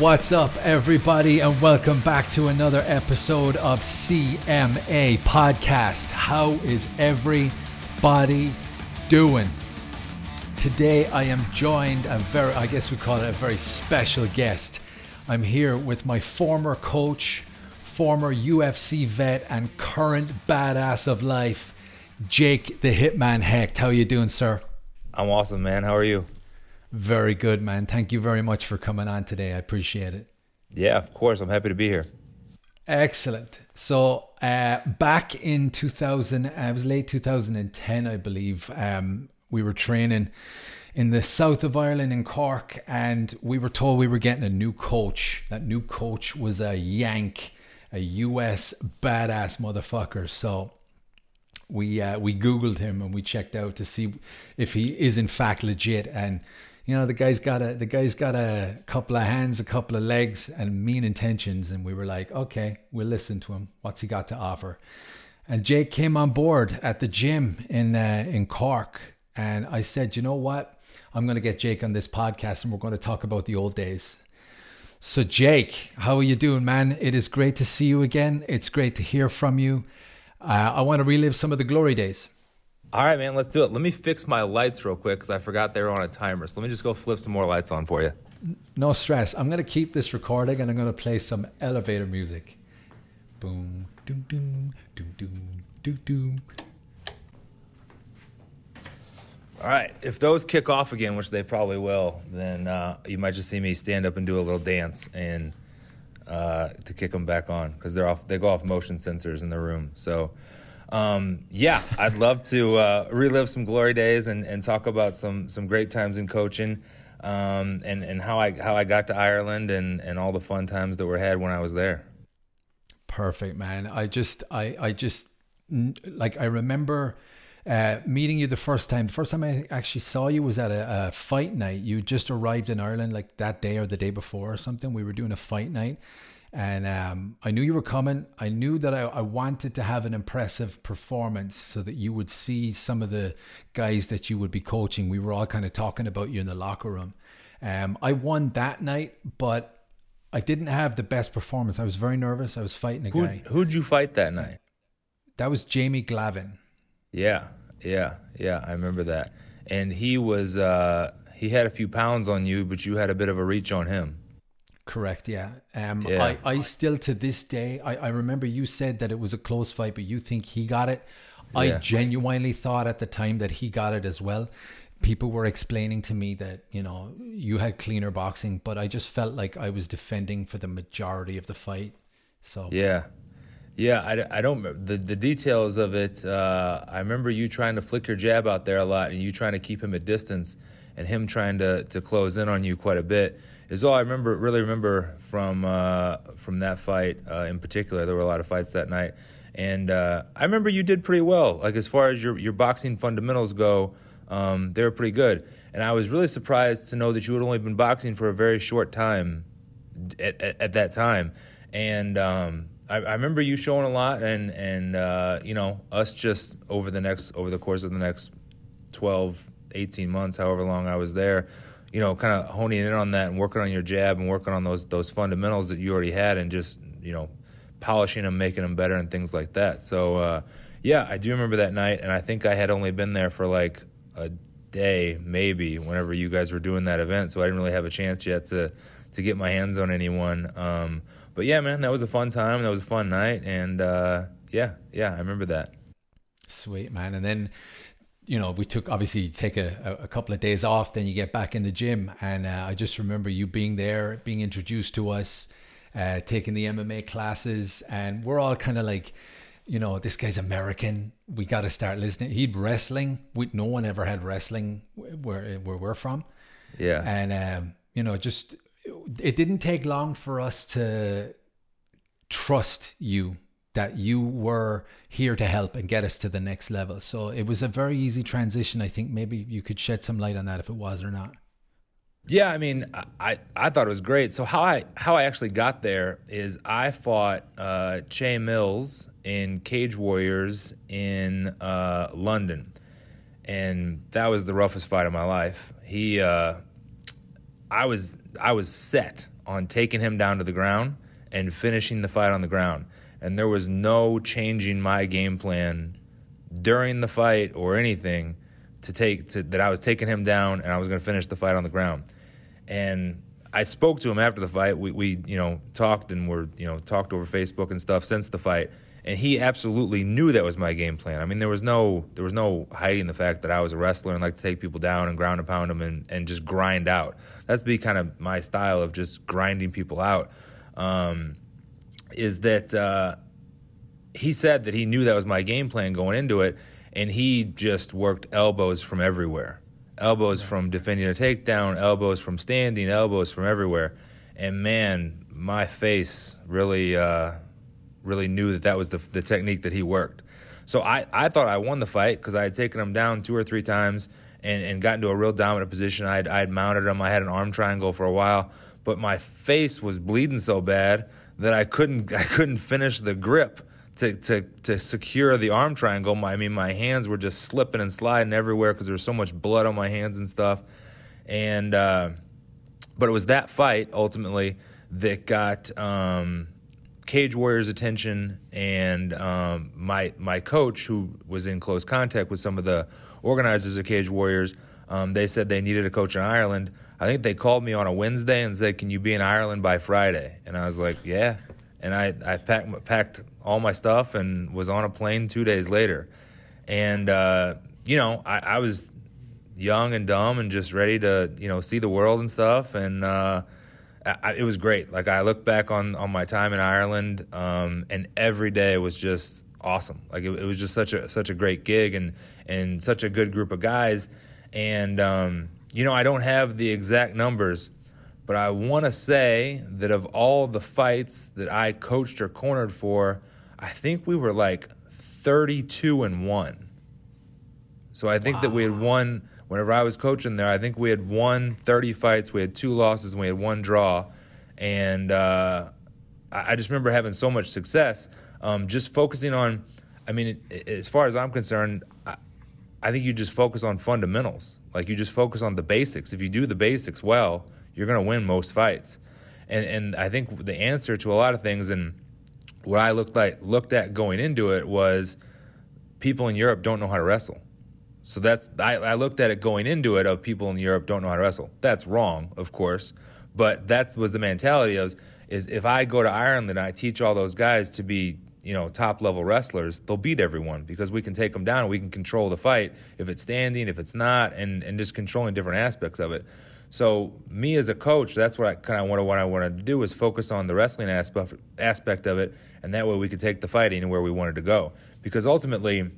What's up, everybody, and welcome back to another episode of CMA Podcast. How is everybody doing? Today, I am joined a very, I guess we call it a very special guest. I'm here with my former coach, former UFC vet, and current badass of life, Jake the Hitman Hecht. How are you doing, sir? I'm awesome, man. How are you? Very good, man. Thank you very much for coming on today. I appreciate it. Yeah, of course. I'm happy to be here. Excellent. So, uh, back in 2000, uh, it was late 2010, I believe, um, we were training in the south of Ireland in Cork, and we were told we were getting a new coach. That new coach was a Yank, a US badass motherfucker. So, we uh, we googled him and we checked out to see if he is in fact legit and you know the guy's got a the guy's got a couple of hands a couple of legs and mean intentions. And we were like okay we'll listen to him what's he got to offer. And Jake came on board at the gym in uh, in Cork. And I said you know what? I'm going to get Jake on this podcast and we're going to talk about the old days. So Jake how are you doing man? It is great to see you again. It's great to hear from you. Uh, I want to relive some of the glory days all right, man, let's do it. Let me fix my lights real quick because I forgot they were on a timer. So let me just go flip some more lights on for you. No stress. I'm going to keep this recording and I'm going to play some elevator music. Boom, doom, doom, doom, doom, doom, doom. All right, if those kick off again, which they probably will, then uh, you might just see me stand up and do a little dance and uh, to kick them back on because they're off. They go off motion sensors in the room. So um, yeah, I'd love to uh, relive some glory days and, and talk about some some great times in coaching, um, and and how I how I got to Ireland and and all the fun times that were had when I was there. Perfect, man. I just I I just like I remember. Uh, meeting you the first time. The first time I actually saw you was at a, a, fight night. You just arrived in Ireland like that day or the day before or something. We were doing a fight night, and um, I knew you were coming. I knew that I, I, wanted to have an impressive performance so that you would see some of the guys that you would be coaching. We were all kind of talking about you in the locker room. Um, I won that night, but I didn't have the best performance. I was very nervous. I was fighting a who'd, guy. Who'd you fight that night? That was Jamie Glavin. Yeah, yeah, yeah. I remember that. And he was, uh, he had a few pounds on you, but you had a bit of a reach on him. Correct. Yeah. Um, yeah. I, I still to this day, I, I remember you said that it was a close fight, but you think he got it. Yeah. I genuinely thought at the time that he got it as well. People were explaining to me that, you know, you had cleaner boxing, but I just felt like I was defending for the majority of the fight. So, yeah. Yeah, I, I don't the the details of it. Uh, I remember you trying to flick your jab out there a lot, and you trying to keep him at distance, and him trying to to close in on you quite a bit is all I remember. Really remember from uh, from that fight uh, in particular. There were a lot of fights that night, and uh, I remember you did pretty well. Like as far as your your boxing fundamentals go, um, they were pretty good. And I was really surprised to know that you had only been boxing for a very short time at, at, at that time. And um, I, I, remember you showing a lot, and and uh, you know us just over the next over the course of the next 12, 18 months, however long I was there you know, kind of honing in on that and working on your jab and working on those those fundamentals that you already had and just you know polishing them, making them better, and things like that. So uh, yeah, I do remember that night, and I think I had only been there for like a day, maybe, whenever you guys were doing that event. So I didn't really have a chance yet to to get my hands on anyone. Um, but yeah, man, that was a fun time. That was a fun night, and uh, yeah, yeah, I remember that. Sweet man, and then you know, we took obviously take a, a couple of days off, then you get back in the gym. And uh, I just remember you being there, being introduced to us, uh, taking the MMA classes, and we're all kind of like, you know, this guy's American. We got to start listening. He'd wrestling. We, no one ever had wrestling where where we're from. Yeah. And um, you know, just it didn't take long for us to trust you that you were here to help and get us to the next level. So it was a very easy transition. I think maybe you could shed some light on that if it was or not. Yeah, I mean, I, I thought it was great. So how I how I actually got there is I fought uh, Che Mills in Cage Warriors in uh, London, and that was the roughest fight of my life. He, uh, I was I was set on taking him down to the ground and finishing the fight on the ground. And there was no changing my game plan during the fight or anything to take to, that I was taking him down and I was going to finish the fight on the ground. And I spoke to him after the fight. We, we you know talked and were you know talked over Facebook and stuff since the fight. And he absolutely knew that was my game plan. I mean, there was no there was no hiding the fact that I was a wrestler and like to take people down and ground and pound them and, and just grind out. That's be kind of my style of just grinding people out. Um, is that uh, he said that he knew that was my game plan going into it, and he just worked elbows from everywhere. Elbows from defending a takedown, elbows from standing, elbows from everywhere. And man, my face really, uh, really knew that that was the, the technique that he worked. So I, I thought I won the fight because I had taken him down two or three times and, and got into a real dominant position. I I had mounted him. I had an arm triangle for a while, but my face was bleeding so bad that I couldn't I couldn't finish the grip to, to, to secure the arm triangle. My, I mean, my hands were just slipping and sliding everywhere because there was so much blood on my hands and stuff. And, uh, but it was that fight ultimately that got um, Cage Warriors' attention, and um, my my coach, who was in close contact with some of the organizers of Cage Warriors, um, they said they needed a coach in Ireland. I think they called me on a Wednesday and said, "Can you be in Ireland by Friday?" And I was like, "Yeah." And I I packed packed all my stuff and was on a plane two days later. And, uh, you know, I, I, was young and dumb and just ready to, you know, see the world and stuff. And uh, I, it was great. Like, I look back on, on my time in Ireland, um, and every day was just awesome. Like, it, it, was just such a, such a great gig and, and such a good group of guys. And, um, you know, I don't have the exact numbers but I want to say that of all the fights that I coached or cornered for, I think we were like 32 and 1. So I think wow. that we had won whenever I was coaching there, I think we had won 30 fights, we had two losses, and we had one draw. And uh, I just remember having so much success. Um, just focusing on, I mean, as far as I'm concerned, I, think you just focus on fundamentals. Like you just focus on the basics. If you do the basics well, you're going to win most fights. And and I think the answer to a lot of things and what I looked like looked at going into it was people in Europe don't know how to wrestle. So that's I, I looked at it going into it of people in Europe don't know how to wrestle. That's wrong, of course, but that was the mentality of is if I go to Ireland and I teach all those guys to be you know top level wrestlers, they'll beat everyone because we can take them down. We can control the fight if it's standing, if it's not, and and just controlling different aspects of it. So me as a coach, that's what I kind of what, what I wanted to do is focus on the wrestling aspect aspect of it, and that way we could take the fight anywhere we wanted to go. Because ultimately,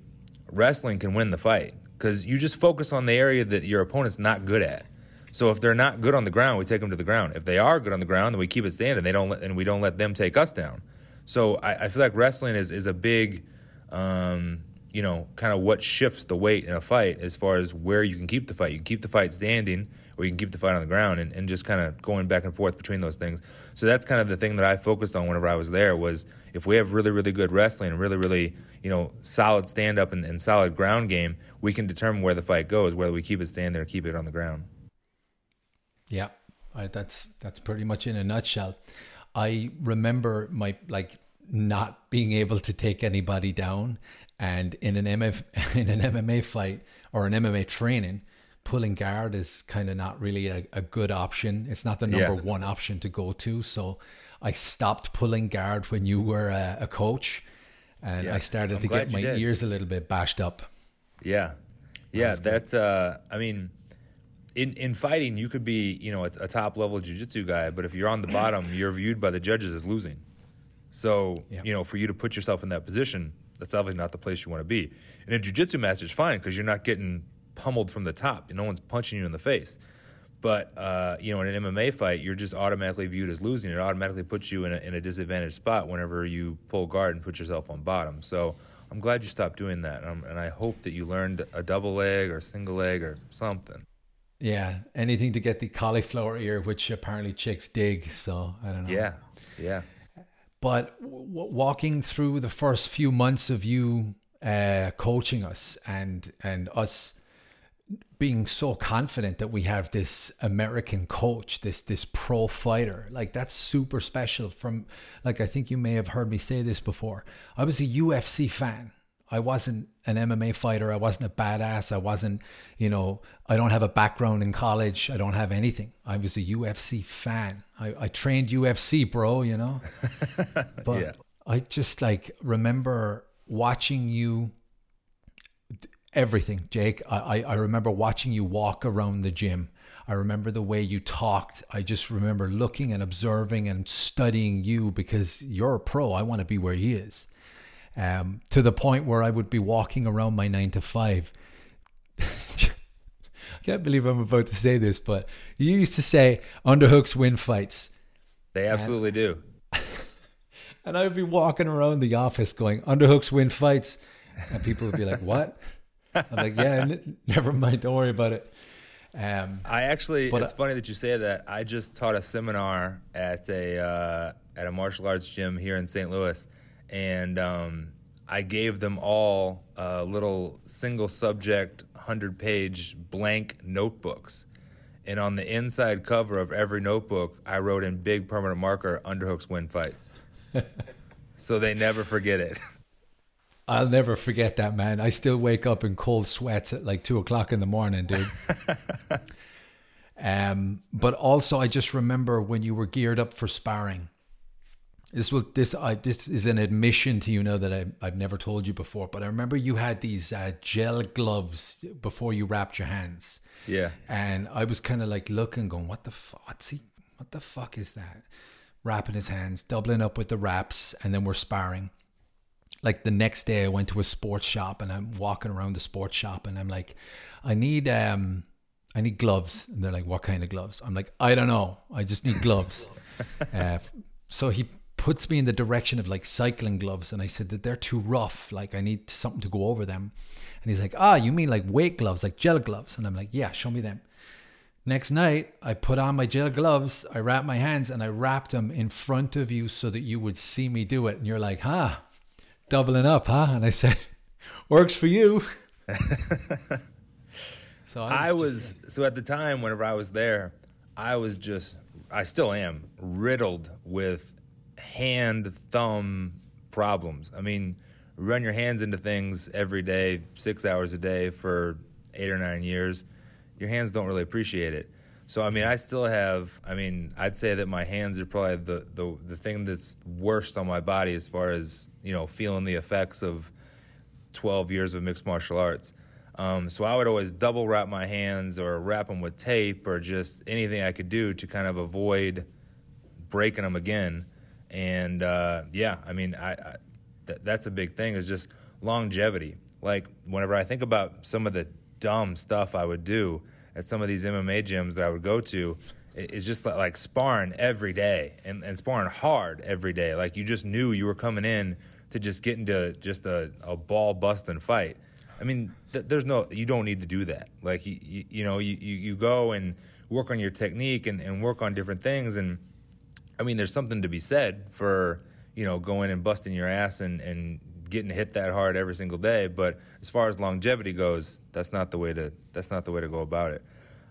wrestling can win the fight because you just focus on the area that your opponent's not good at. So if they're not good on the ground, we take them to the ground. If they are good on the ground, then we keep it standing. They don't let, and we don't let them take us down. So I, I feel like wrestling is is a big. Um, you know, kind of what shifts the weight in a fight as far as where you can keep the fight. You can keep the fight standing, or you can keep the fight on the ground, and, and just kind of going back and forth between those things. So that's kind of the thing that I focused on whenever I was there was if we have really, really good wrestling really, really, you know, solid stand up and, and solid ground game, we can determine where the fight goes, whether we keep it standing or keep it on the ground. Yeah, I, that's that's pretty much in a nutshell. I remember my like not being able to take anybody down and in an MF, in an MMA fight or an MMA training, pulling guard is kind of not really a, a good option. It's not the number yeah. one option to go to. So I stopped pulling guard when you were a, a coach, and yeah. I started I'm to get my did. ears a little bit bashed up. Yeah, yeah. That uh, I mean, in in fighting, you could be you know a, a top level jiu-jitsu guy, but if you're on the bottom, you're viewed by the judges as losing. So yeah. you know, for you to put yourself in that position, that's obviously not the place you want to be. In a jiu-jitsu match, it's fine because you're not getting pummeled from the top. No one's punching you in the face. But uh, you know, in an MMA fight, you're just automatically viewed as losing. It automatically puts you in a, in a disadvantaged spot whenever you pull guard and put yourself on bottom. So I'm glad you stopped doing that, um, and I hope that you learned a double leg or single leg or something. Yeah, anything to get the cauliflower ear, which apparently chicks dig. So I don't know. Yeah, yeah. But w- walking through the first few months of you uh, coaching us and and us being so confident that we have this American coach, this this pro fighter. Like that's super special from like I think you may have heard me say this before. I was a UFC fan. I wasn't an MMA fighter. I wasn't a badass. I wasn't, you know, I don't have a background in college. I don't have anything. I was a UFC fan. I, I trained UFC, bro, you know? but yeah. I just like remember watching you everything, Jake. I, I remember watching you walk around the gym. I remember the way you talked. I just remember looking and observing and studying you because you're a pro. I want to be where he is um, to the point where I would be walking around my nine to five. I can't believe I'm about to say this, but you used to say underhooks win fights. They absolutely and, do. and I would be walking around the office going, underhooks win fights. And people would be like, what? I'm like, yeah, n- never mind. Don't worry about it. Um, I actually, it's I, funny that you say that. I just taught a seminar at a uh, at a martial arts gym here in St. Louis, and um, I gave them all uh, little single subject, 100 page blank notebooks. And on the inside cover of every notebook, I wrote in big permanent marker, underhooks win fights. so they never forget it. I'll never forget that, man. I still wake up in cold sweats at like two o'clock in the morning, dude. um, but also, I just remember when you were geared up for sparring this was this I this is an admission to you know that I I've never told you before, but I remember you had these uh, gel gloves before you wrapped your hands. Yeah. And I was kind of like looking, going, "What the fuck? He? What the fuck is that?" Wrapping his hands, doubling up with the wraps, and then we're sparring. Like the next day, I went to a sports shop, and I'm walking around the sports shop, and I'm like, "I need um." I need gloves. And they're like, what kind of gloves? I'm like, I don't know. I just need gloves. uh, so he puts me in the direction of like cycling gloves and I said that they're too rough like I need something to go over them. And he's like ah you mean like weight gloves like gel gloves? And I'm like yeah show me them. Next night I put on my gel gloves I wrapped my hands and I wrapped them in front of you so that you would see me do it. And you're like huh doubling up huh? And I said works for you. So I was, I was so at the time whenever I was there I was just I still am riddled with hand thumb problems. I mean, run your hands into things every day, six hours a day for eight or nine years. Your hands don't really appreciate it. So I mean, I still have. I mean, I'd say that my hands are probably the the the thing that's worst on my body as far as you know feeling the effects of 12 years of mixed martial arts. Um, so I would always double wrap my hands or wrap them with tape or just anything I could do to kind of avoid breaking them again. And uh, yeah, I mean, I, I th- that's a big thing is just longevity. Like whenever I think about some of the dumb stuff I would do at some of these MMA gyms that I would go to, it's just like sparring every day and, and sparring hard every day. Like you just knew you were coming in to just get into just a, a ball busting fight. I mean, th- there's no, you don't need to do that. Like, you, you, you know, you, you, you go and work on your technique and, and work on different things. And I mean, there's something to be said for you know going and busting your ass and and getting hit that hard every single day. But as far as longevity goes, that's not the way to that's not the way to go about it.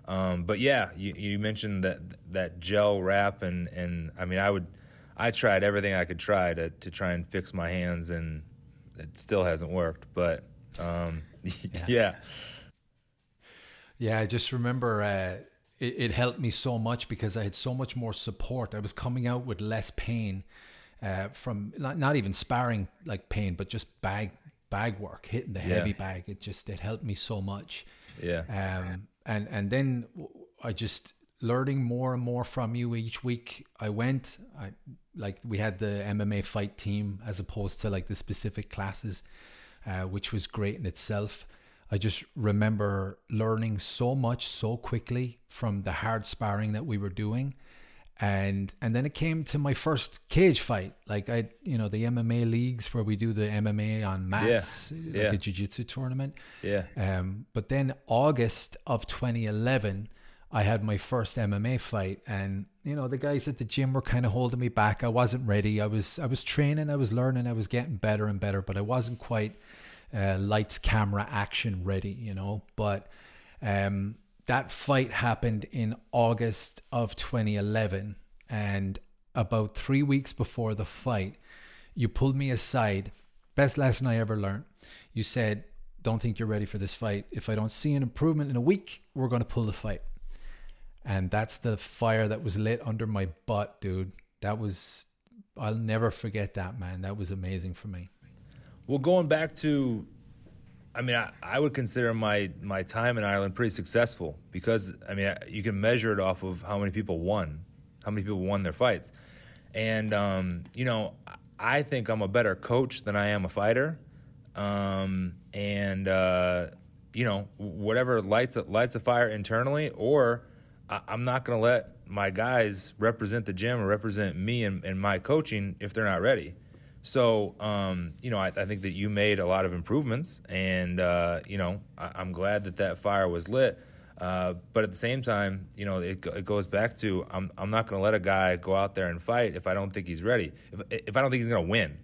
Um, but yeah, you, you mentioned that that gel wrap and and I mean I would I tried everything I could try to to try and fix my hands and it still hasn't worked. But um, yeah. yeah. yeah. I just remember uh, it, it helped me so much because I had so much more support. I was coming out with less pain uh, from not, not even sparring like pain, but just bag bag work, hitting the yeah. heavy bag. It just it helped me so much. Yeah. Um. And and then I just learning more and more from you each week. I went. I like we had the MMA fight team as opposed to like the specific classes, uh, which was great in itself. I just remember learning so much so quickly from the hard sparring that we were doing. And and then it came to my first cage fight. Like I you know, the MMA leagues where we do the MMA on mats, yeah. like yeah. a jiu-jitsu tournament. Yeah. Um but then August of 2011 I had my first MMA fight and you know the guys at the gym were kind of holding me back. I wasn't ready. I was I was training, I was learning, I was getting better and better, but I wasn't quite uh, lights, camera, action ready, you know. But Um, that fight happened in August of 2011, and about three weeks before the fight, you pulled me aside. Best lesson I ever learned. You said, "Don't think you're ready for this fight. If I don't see an improvement in a week, we're going to pull the fight." And that's the fire that was lit under my butt, dude. That was I'll never forget that, man. That was amazing for me. Well, going back to, I mean, I, I would consider my my time in Ireland pretty successful because I mean, you can measure it off of how many people won, how many people won their fights, and um, you know, I think I'm a better coach than I am a fighter, um, and uh, you know, whatever lights lights a fire internally, or I, I'm not going to let my guys represent the gym or represent me and, and my coaching if they're not ready. So, um, you know, I, I, think that you made a lot of improvements, and uh, you know, I, am glad that that fire was lit. Uh, but at the same time, you know, it, it goes back to I'm I'm not going to let a guy go out there and fight if I don't think he's ready. If if I don't think he's going to win,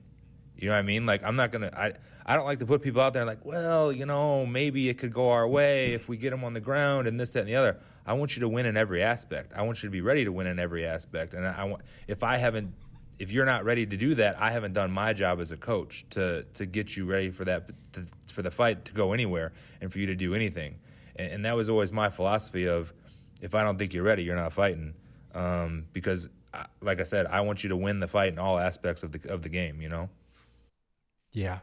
you know what I mean? Like I'm not gonna. I I don't like to put people out there like, well, you know, maybe it could go our way if we get them on the ground and this, that, and the other. I want you to win in every aspect. I want you to be ready to win in every aspect. And I, I want if I haven't, if you're not ready to do that, I haven't done my job as a coach to to get you ready for that to, for the fight to go anywhere and for you to do anything. And, and, that was always my philosophy of, if I don't think you're ready, you're not fighting. Um, because, like I said, I want you to win the fight in all aspects of the of the game. You know. Yeah,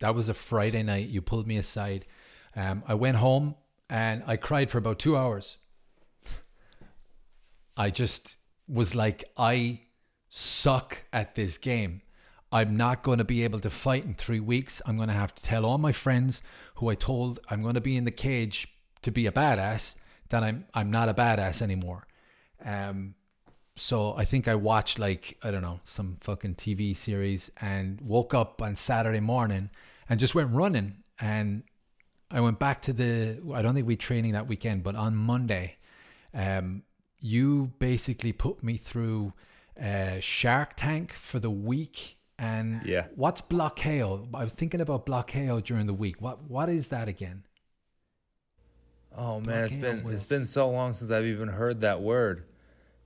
that was a Friday night. You pulled me aside. Um, I went home and I cried for about two hours. I just was like, I suck at this game. I'm not going to be able to fight in three weeks. I'm going to have to tell all my friends who I told I'm going to be in the cage to be a badass that I'm I'm not a badass anymore. Um, so I think I watched like I don't know some fucking TV series and woke up on Saturday morning and just went running and I went back to the I don't think we training that weekend but on Monday um you basically put me through uh, Shark Tank for the week and yeah. what's bloqueo I was thinking about bloqueo during the week. What what is that again? Oh man, it's been was... it's been so long since I've even heard that word.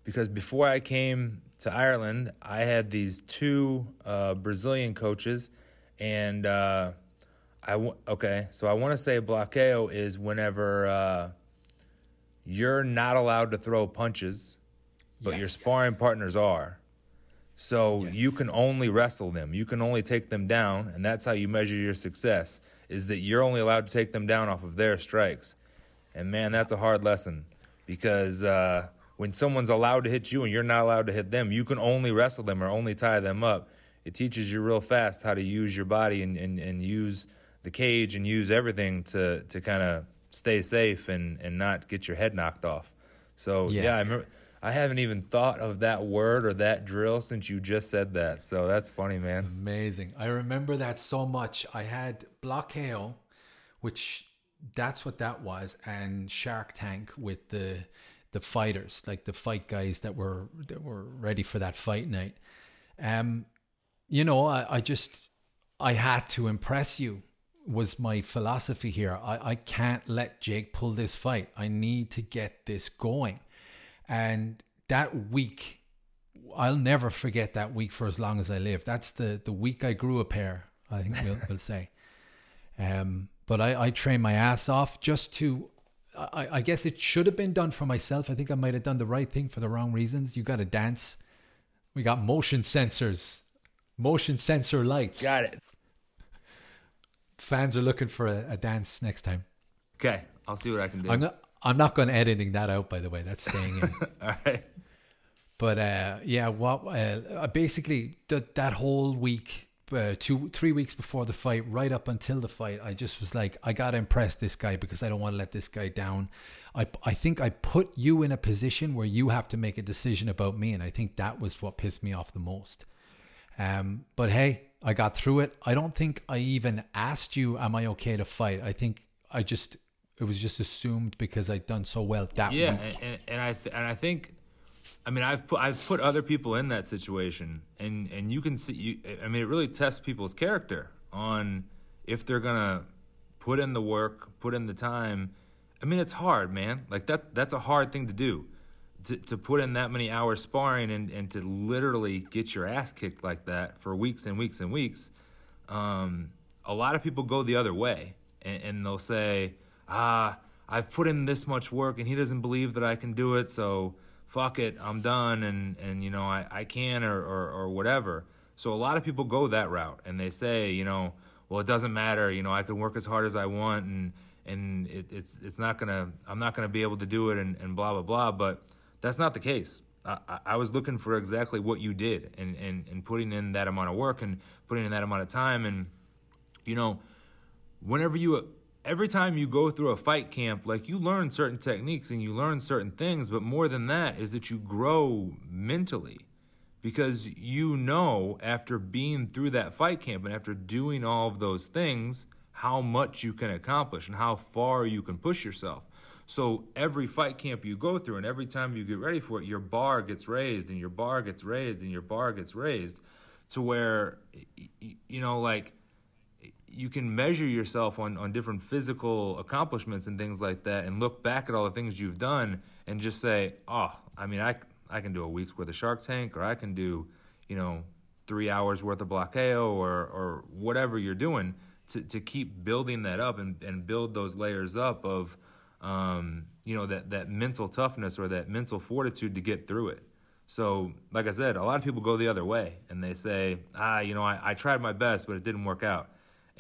Because before I came to Ireland, I had these two uh, Brazilian coaches, and uh, I w- okay, so I want to say bloqueo is whenever uh, you're not allowed to throw punches, but yes. your sparring partners are. So yes. you can only wrestle them. You can only take them down, and that's how you measure your success. Is that you're only allowed to take them down off of their strikes, and man, that's a hard lesson because uh, when someone's allowed to hit you and you're not allowed to hit them, you can only wrestle them or only tie them up. It teaches you real fast how to use your body and, and, and use the cage and use everything to, to kind of stay safe and, and not get your head knocked off. So, yeah, yeah I remember. I haven't even thought of that word or that drill since you just said that. So that's funny, man. Amazing. I remember that so much. I had bloqueo, which that's what that was, and Shark Tank with the the fighters, like the fight guys that were that were ready for that fight night. Um, you know, I, I just I had to impress you was my philosophy here. I, I can't let Jake pull this fight. I need to get this going. And that week, I'll never forget that week for as long as I live. That's the the week I grew a pair, I think we'll, we'll say. Um, but I, I trained my ass off just to I, I guess it should have been done for myself. I think I might have done the right thing for the wrong reasons. You got to dance. We got motion sensors, motion sensor lights. Got it. Fans are looking for a, a dance next time. Okay, I'll see what I can do. I'm I'm not going to editing that out, by the way. That's staying in. All right. But uh, yeah, what uh, basically th- that whole week uh, two, three weeks before the fight, right up until the fight, I just was like, I gotta impress this guy because I don't want to let this guy down. I, I think I put you in a position where you have to make a decision about me, and I think that was what pissed me off the most. Um, but hey, I got through it. I don't think I even asked you, "Am I okay to fight?" I think I just it was just assumed because I'd done so well that yeah, week. Yeah, and, and I th- and I think I mean, I've put I've put other people in that situation, and and you can see. You, I mean, it really tests people's character on if they're gonna put in the work, put in the time, I mean, it's hard, man. Like that that's a hard thing to do. To, to put in that many hours sparring and, and to literally get your ass kicked like that for weeks and weeks and weeks. Um, a lot of people go the other way and, and they'll say, ah, I've put in this much work and he doesn't believe that I can do it, so fuck it, I'm done and, and you know, I, I can or, or, or whatever. So a lot of people go that route and they say, you know, well, it doesn't matter, you know, I can work as hard as I want and and it, it's it's not gonna I'm not gonna be able to do it and, and blah blah blah. But that's not the case. I, I was looking for exactly what you did and, and, and putting in that amount of work and putting in that amount of time and you know whenever you every time you go through a fight camp like you learn certain techniques and you learn certain things but more than that is that you grow mentally because you know after being through that fight camp and after doing all of those things how much you can accomplish and how far you can push yourself. So every fight camp you go through and every time you get ready for it, your bar gets raised and your bar gets raised and your bar gets raised to where, you know, like you can measure yourself on, on different physical accomplishments and things like that and look back at all the things you've done and just say, oh, I mean, I, I can do a week's worth of Shark Tank or I can do, you know, three hours worth of bloqueo or, or whatever you're doing to, to keep building that up and, and build those layers up of um, you know that that mental toughness or that mental fortitude to get through it. So, like I said, a lot of people go the other way and they say, ah, you know, I, I tried my best, but it didn't work out.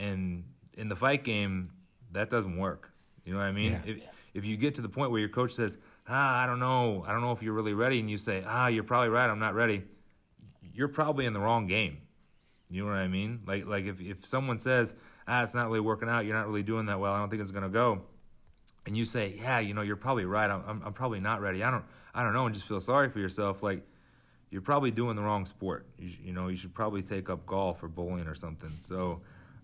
And in the fight game, that doesn't work. You know what I mean? Yeah. If, if you get to the point where your coach says, ah, I don't know, I don't know if you're really ready, and you say, ah, you're probably right, I'm not ready, you're probably in the wrong game. You know what I mean? Like like if, if someone says, ah, it's not really working out, you're not really doing that well, I don't think it's gonna go, and you say, yeah, you know, you're probably right, I'm, I'm, I'm probably not ready, I don't I don't know, and just feel sorry for yourself, like you're probably doing the wrong sport. You, you know, you should probably take up golf or bowling or something. So,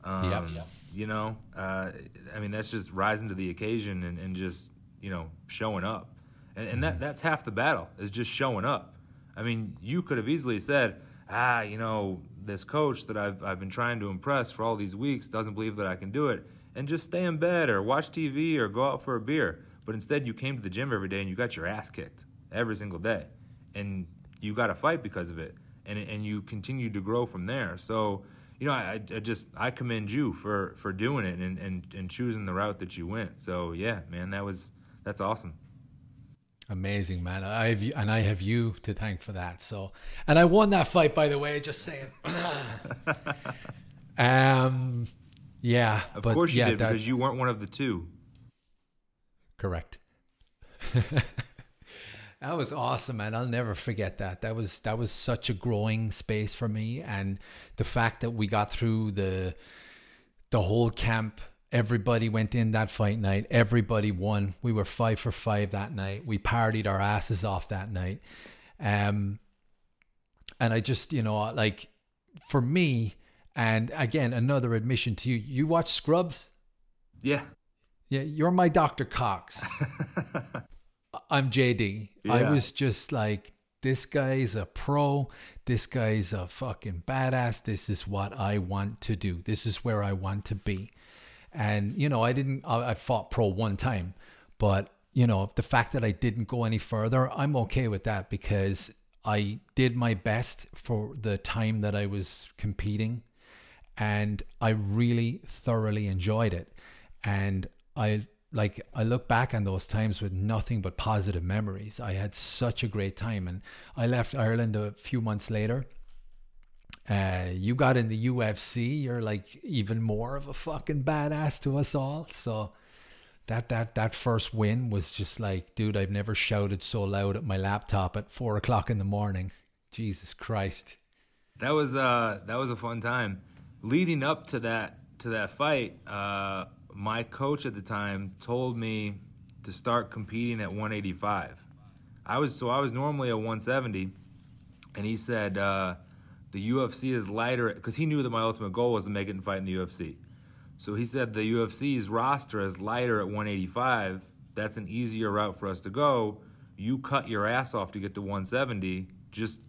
um, you know, uh, I mean, that's just rising to the occasion and, and just you know showing up, and, and that mm-hmm. that's half the battle is just showing up. I mean, you could have easily said, ah, you know, this coach that I've, I've been trying to impress for all these weeks doesn't believe that I can do it, and just stay in bed or watch TV or go out for a beer. But instead, you came to the gym every day and you got your ass kicked every single day, and you got to fight because of it, and and you continued to grow from there. So, you know, I, I just I commend you for for doing it and, and and choosing the route that you went. So yeah, man, that was that's awesome. Amazing, man. I have you, and I have you to thank for that. So, and I won that fight, by the way. Just saying. um, yeah. Of course you yeah, did that, because you weren't one of the two. Correct. that was awesome, man. I'll never forget that. That was that was such a growing space for me, and the fact that we got through the the whole camp Everybody went in that fight night. Everybody won. We were five for five that night. We partied our asses off that night. Um, and I just, you know, like for me, and again, another admission to you, you watch Scrubs? Yeah. Yeah, you're my Dr. Cox. I'm JD. Yeah. I was just like, this guy's a pro. This guy's a fucking badass. This is what I want to do. This is where I want to be. And, you know, I didn't, I, I fought pro one time, but, you know, the fact that I didn't go any further, I'm okay with that because I did my best for the time that I was competing and I really thoroughly enjoyed it. And I, like I look back on those times with nothing but positive memories. I had such a great time and I left Ireland a few months later uh, you got in the UFC, you're like even more of a fucking badass to us all. So that that that first win was just like, dude, I've never shouted so loud at my laptop at four o'clock in the morning. Jesus Christ. That was uh that was a fun time. Leading up to that to that fight, uh, my coach at the time told me to start competing at 185. I was so I was normally a 170, and he said. Uh, the UFC is lighter because he knew that my ultimate goal was to make it and fight in the UFC. So he said the UFC's roster is lighter at 185. That's an easier route for us to go. You cut your ass off to get to 170. Just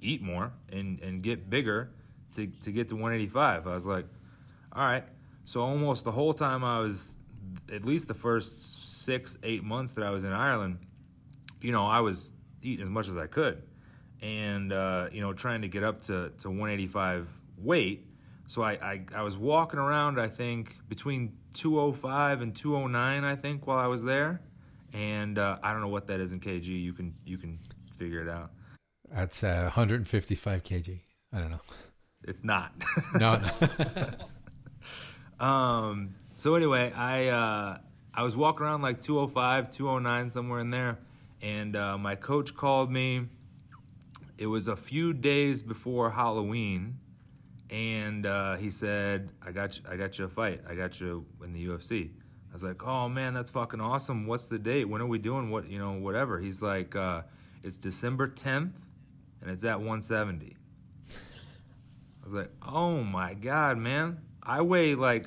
eat more and, and get bigger to, to get to 185. I was like, all right. So almost the whole time I was, at least the first six, eight months that I was in Ireland, you know, I was eating as much as I could, and uh, you know, trying to get up to to 185 weight. So I, I I was walking around, I think between 205 and 209, I think, while I was there, and uh, I don't know what that is in kg. You can you can figure it out. That's uh, 155 kg. I don't know. It's not. No, no. Um, so anyway, I uh, I was walking around like 205, 209, somewhere in there, and uh, my coach called me. It was a few days before Halloween, and uh, he said, "I got you, I got you a fight. I got you in the UFC." I was like, "Oh man, that's fucking awesome. What's the date? When are we doing? What you know, whatever." He's like, uh, "It's December 10th, and it's at 170." I was like, "Oh my god, man! I weigh like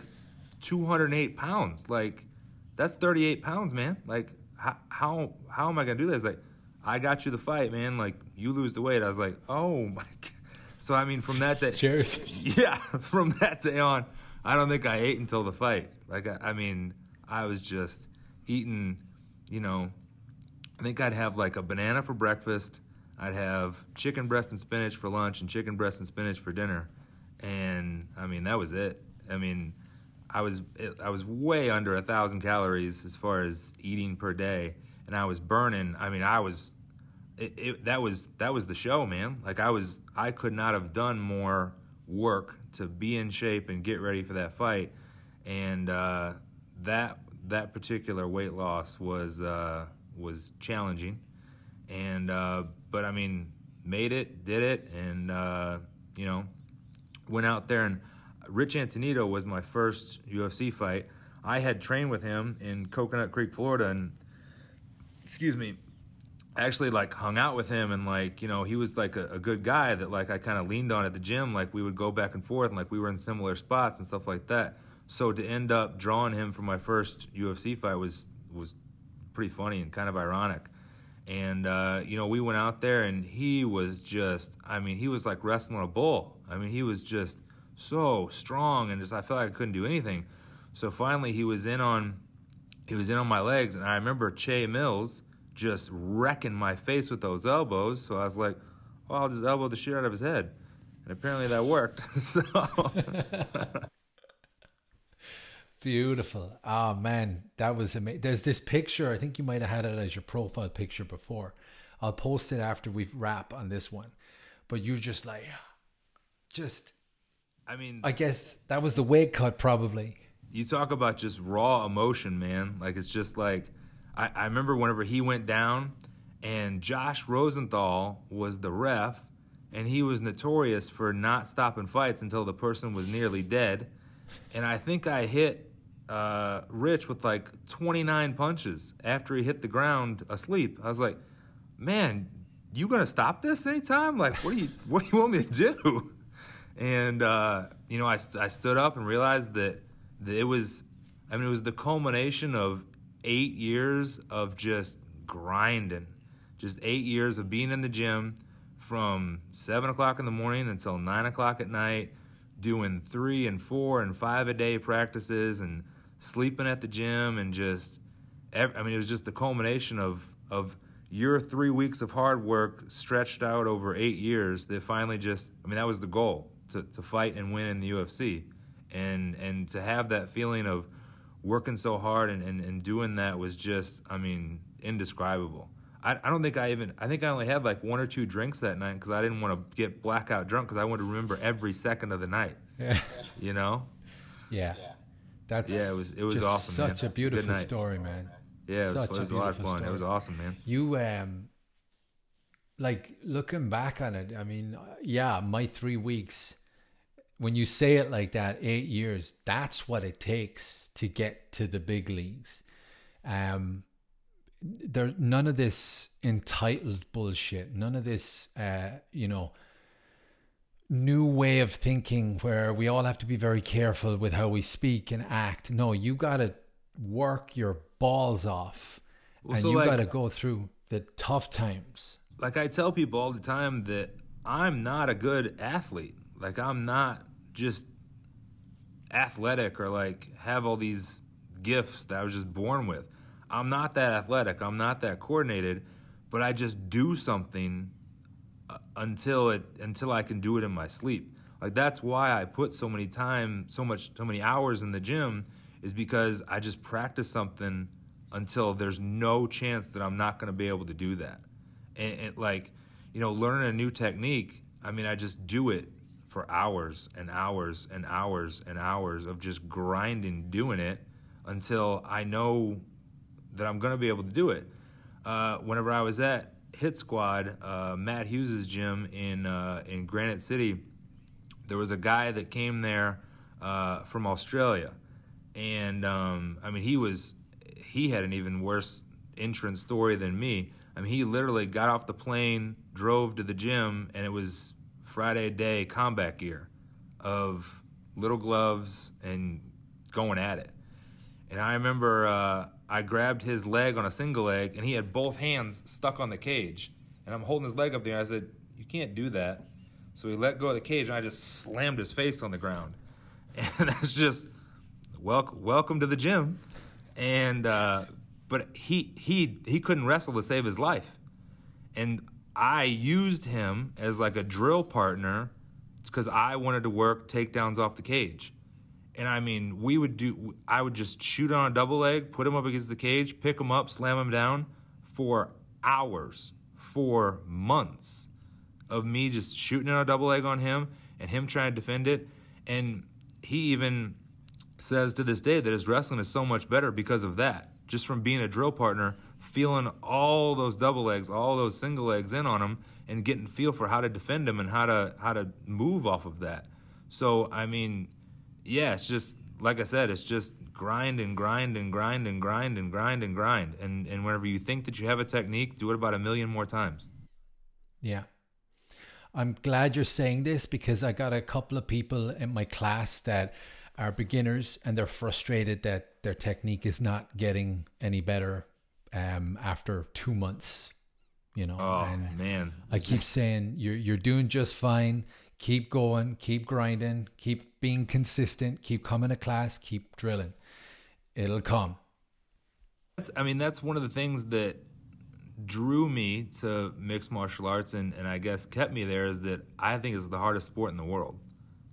208 pounds. Like, that's 38 pounds, man. Like, how how how am I gonna do this? Like, I got you the fight, man. Like, you lose the weight." I was like, "Oh my." God. So I mean, from that day, Cheers. yeah, from that day on, I don't think I ate until the fight. Like, I, I mean, I was just eating, you know, I think I'd have like a banana for breakfast. I'd have chicken breast and spinach for lunch and chicken breast and spinach for dinner. And I mean, that was it. I mean, I was I was way under a thousand calories as far as eating per day, and I was burning. I mean, I was it, it, that was that was the show, man. Like I was, I could not have done more work to be in shape and get ready for that fight, and uh, that that particular weight loss was uh, was challenging, and uh, but I mean, made it, did it, and uh, you know, went out there and Rich Attonito was my first UFC fight. I had trained with him in Coconut Creek, Florida, and excuse me, actually like hung out with him and like you know he was like a, a good guy that like I kind of leaned on at the gym like we would go back and forth and like we were in similar spots and stuff like that. So to end up drawing him for my first UFC fight was was pretty funny and kind of ironic. And uh, you know we went out there and he was just I mean he was like wrestling a bull. I mean he was just so strong and just I felt like I couldn't do anything. So finally he was in on he was in on my legs and I remember Che Mills just wrecking my face with those elbows. So I was like, oh, I'll just elbow the shit out of his head. And apparently that worked. so Beautiful. Oh man, that was amazing. There's this picture. I think you might have had it as your profile picture before. I'll post it after we wrap on this one. But you're just like, just. I mean, I guess that was the weight cut, probably. you talk about just raw emotion, man. Like it's just like I, I remember whenever he went down, and Josh Rosenthal was the ref, and he was notorious for not stopping fights until the person was nearly dead. And I think I hit uh, Rich with like 29 punches after he hit the ground asleep. I was like, man, you gonna stop this anytime? Like, what do you what do you want me to do? And uh, you know, I, I stood up and realized that, that it was, I mean, it was the culmination of eight years of just grinding, just eight years of being in the gym from seven o'clock in the morning until nine o'clock at night, doing three and four and five a day practices and sleeping at the gym and just, I mean, it was just the culmination of of your three weeks of hard work stretched out over eight years that finally just, I mean, that was the goal to, to fight and win in the UFC. And, and to have that feeling of working so hard and, and, and doing that was just, I mean, indescribable. I, I don't think I even, I think I only had like one or two drinks that night because I didn't want to get blackout drunk because I wanted to remember every second of the night, Yeah. you know? Yeah. That's Yeah, it was- it was just awesome, Such man. a beautiful story, man. Yeah, it was, Such it was a a lot of beautiful fun. It was story. awesome, man. You um like looking back on it, I mean, yeah, my 3 weeks when you say it like that, 8 years, that's what it takes to get to the big leagues. Um there none of this entitled bullshit, none of this uh, you know, new way of thinking where we all have to be very careful with how we speak and act. No, you got to work your balls off and so you like- got to go through the tough times. like I tell people all the time that I'm not a good athlete. Like I'm not just athletic or like have all these gifts that I was just born with. I'm not that athletic. I'm not that coordinated, but I just do something uh, until it until I can do it in my sleep. Like that's why I put so many time, so much, so many hours in the gym is because I just practice something until there's no chance that I'm not going to be able to do that. And, and, like, you know, learning a new technique, I mean, I just do it for hours and hours and hours and hours of just grinding doing it until I know that I'm going to be able to do it. Uh, whenever I was at Hit Squad, uh, Matt Hughes' gym in uh, in Granite City, there was a guy that came there uh, from Australia, and um, I mean he was he had an even worse entrance story than me. I mean he literally got off the plane, drove to the gym, and it was Friday day combat gear of little gloves and going at it. And I remember uh, I grabbed his leg on a single leg, and he had both hands stuck on the cage. And I'm holding his leg up there. And I said, "You can't do that." So he let go of the cage, and I just slammed his face on the ground. And that's just welcome, welcome to the gym. And uh, but he he he couldn't wrestle to save his life, and I used him as like a drill partner because I wanted to work takedowns off the cage. And I mean, we would do, I would just shoot on a double leg, put him up against the cage, pick him up, slam him down for hours, for months of me just shooting on a double leg on him and him trying to defend it. And he even says to this day that his wrestling is so much better because of that. Just from being a drill partner, feeling all those double legs, all those single legs in on him, and getting feel for how to defend him and how to how to move off of that. So I mean, yeah, it's just like I said, it's just grind and grind and grind and grind and grind and grind. And and whenever you think that you have a technique, do it about a million more times. Yeah. I'm glad you're saying this because I got a couple of people in my class that are beginners and they're frustrated that their technique is not getting any better um, after two months. You know, oh and man! I keep saying you're you're doing just fine keep going, keep grinding, keep being consistent, keep coming to class, keep drilling. It'll come. That's, I mean, that's one of the things that drew me to mixed martial arts and, and I guess kept me there is that I think it's the hardest sport in the world.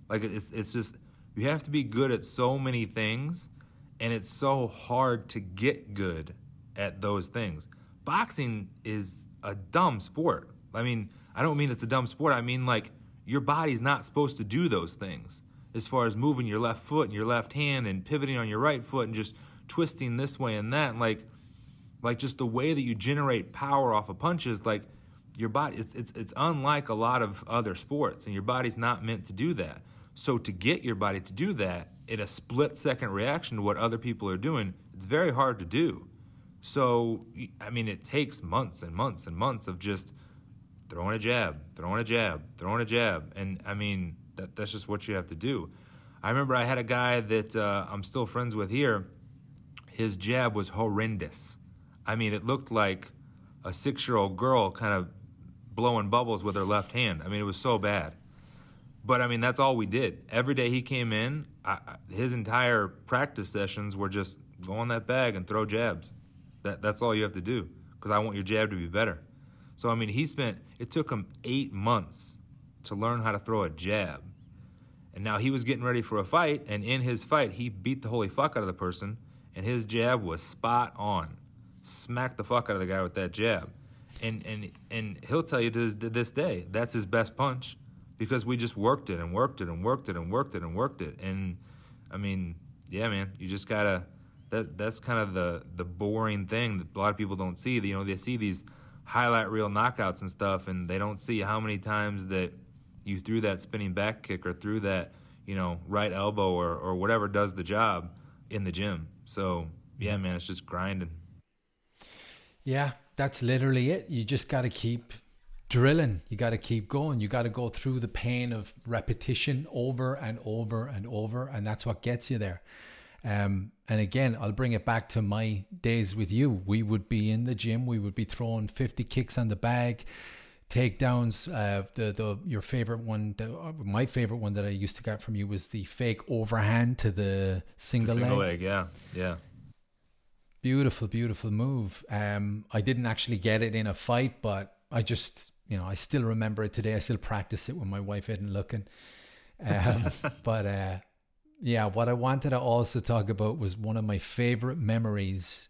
Like it's it's just you have to be good at so many things and it's so hard to get good at those things. Boxing is a dumb sport. I mean, I don't mean it's a dumb sport. I mean like your body's not supposed to do those things as far as moving your left foot and your left hand and pivoting on your right foot and just twisting this way and that. like, like just the way that you generate power off of punches, like your body, it's, it's, it's unlike a lot of other sports, and your body's not meant to do that. So to get your body to do that in a split second reaction to what other people are doing, it's very hard to do. So, I mean, it takes months and months and months of just throwing a jab, throwing a jab, throwing a jab. And I mean, that, that's just what you have to do. I remember I had a guy that uh, I'm still friends with here. His jab was horrendous. I mean, it looked like a six year old girl kind of blowing bubbles with her left hand. I mean, it was so bad. But I mean, that's all we did. Every day he came in, I, his entire practice sessions were just go on that bag and throw jabs. That, that's all you have to do because I want your jab to be better. So, I mean, he spent, it took him eight months to learn how to throw a jab. And now he was getting ready for a fight, and in his fight, he beat the holy fuck out of the person, and his jab was spot on. Smacked the fuck out of the guy with that jab. And, and, and he'll tell you to this, to this day, that's his best punch because we just worked it and worked it and worked it and worked it and worked it. And I mean, yeah, man, you just gotta. That that's kind of the the boring thing that a lot of people don't see. You know, they see these highlight reel knockouts and stuff, and they don't see how many times that you threw that spinning back kick or threw that you know right elbow or or whatever does the job in the gym. So yeah, mm-hmm. man, it's just grinding. Yeah, that's literally it. You just got to keep drilling. You got to keep going. You got to go through the pain of repetition over and over and over, and that's what gets you there. Um, and again, I'll bring it back to my days with you. We would be in the gym, we would be throwing 50 kicks on the bag, takedowns. Uh, the, the, your favorite one, the, uh, my favorite one that I used to get from you was the fake overhand to the single, single leg. leg. Yeah, yeah. beautiful, beautiful move. Um, I didn't actually get it in a fight, but I just, you know, I still remember it today. I still practice it when my wife isn't looking. Um, but uh, yeah, what I wanted to also talk about was one of my favorite memories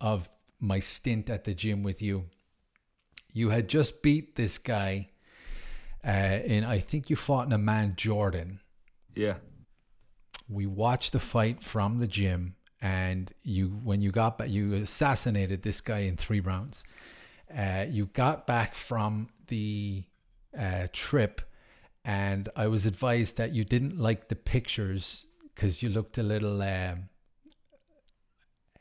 of my stint at the gym with you. You had just beat this guy uh, in, I think you fought in Amman Jordan. Yeah. We watched the fight from the gym, and you, when you got back, you assassinated this guy in three rounds. Uh, you got back from the uh, trip, and I was advised that you didn't like the pictures because you looked a little um,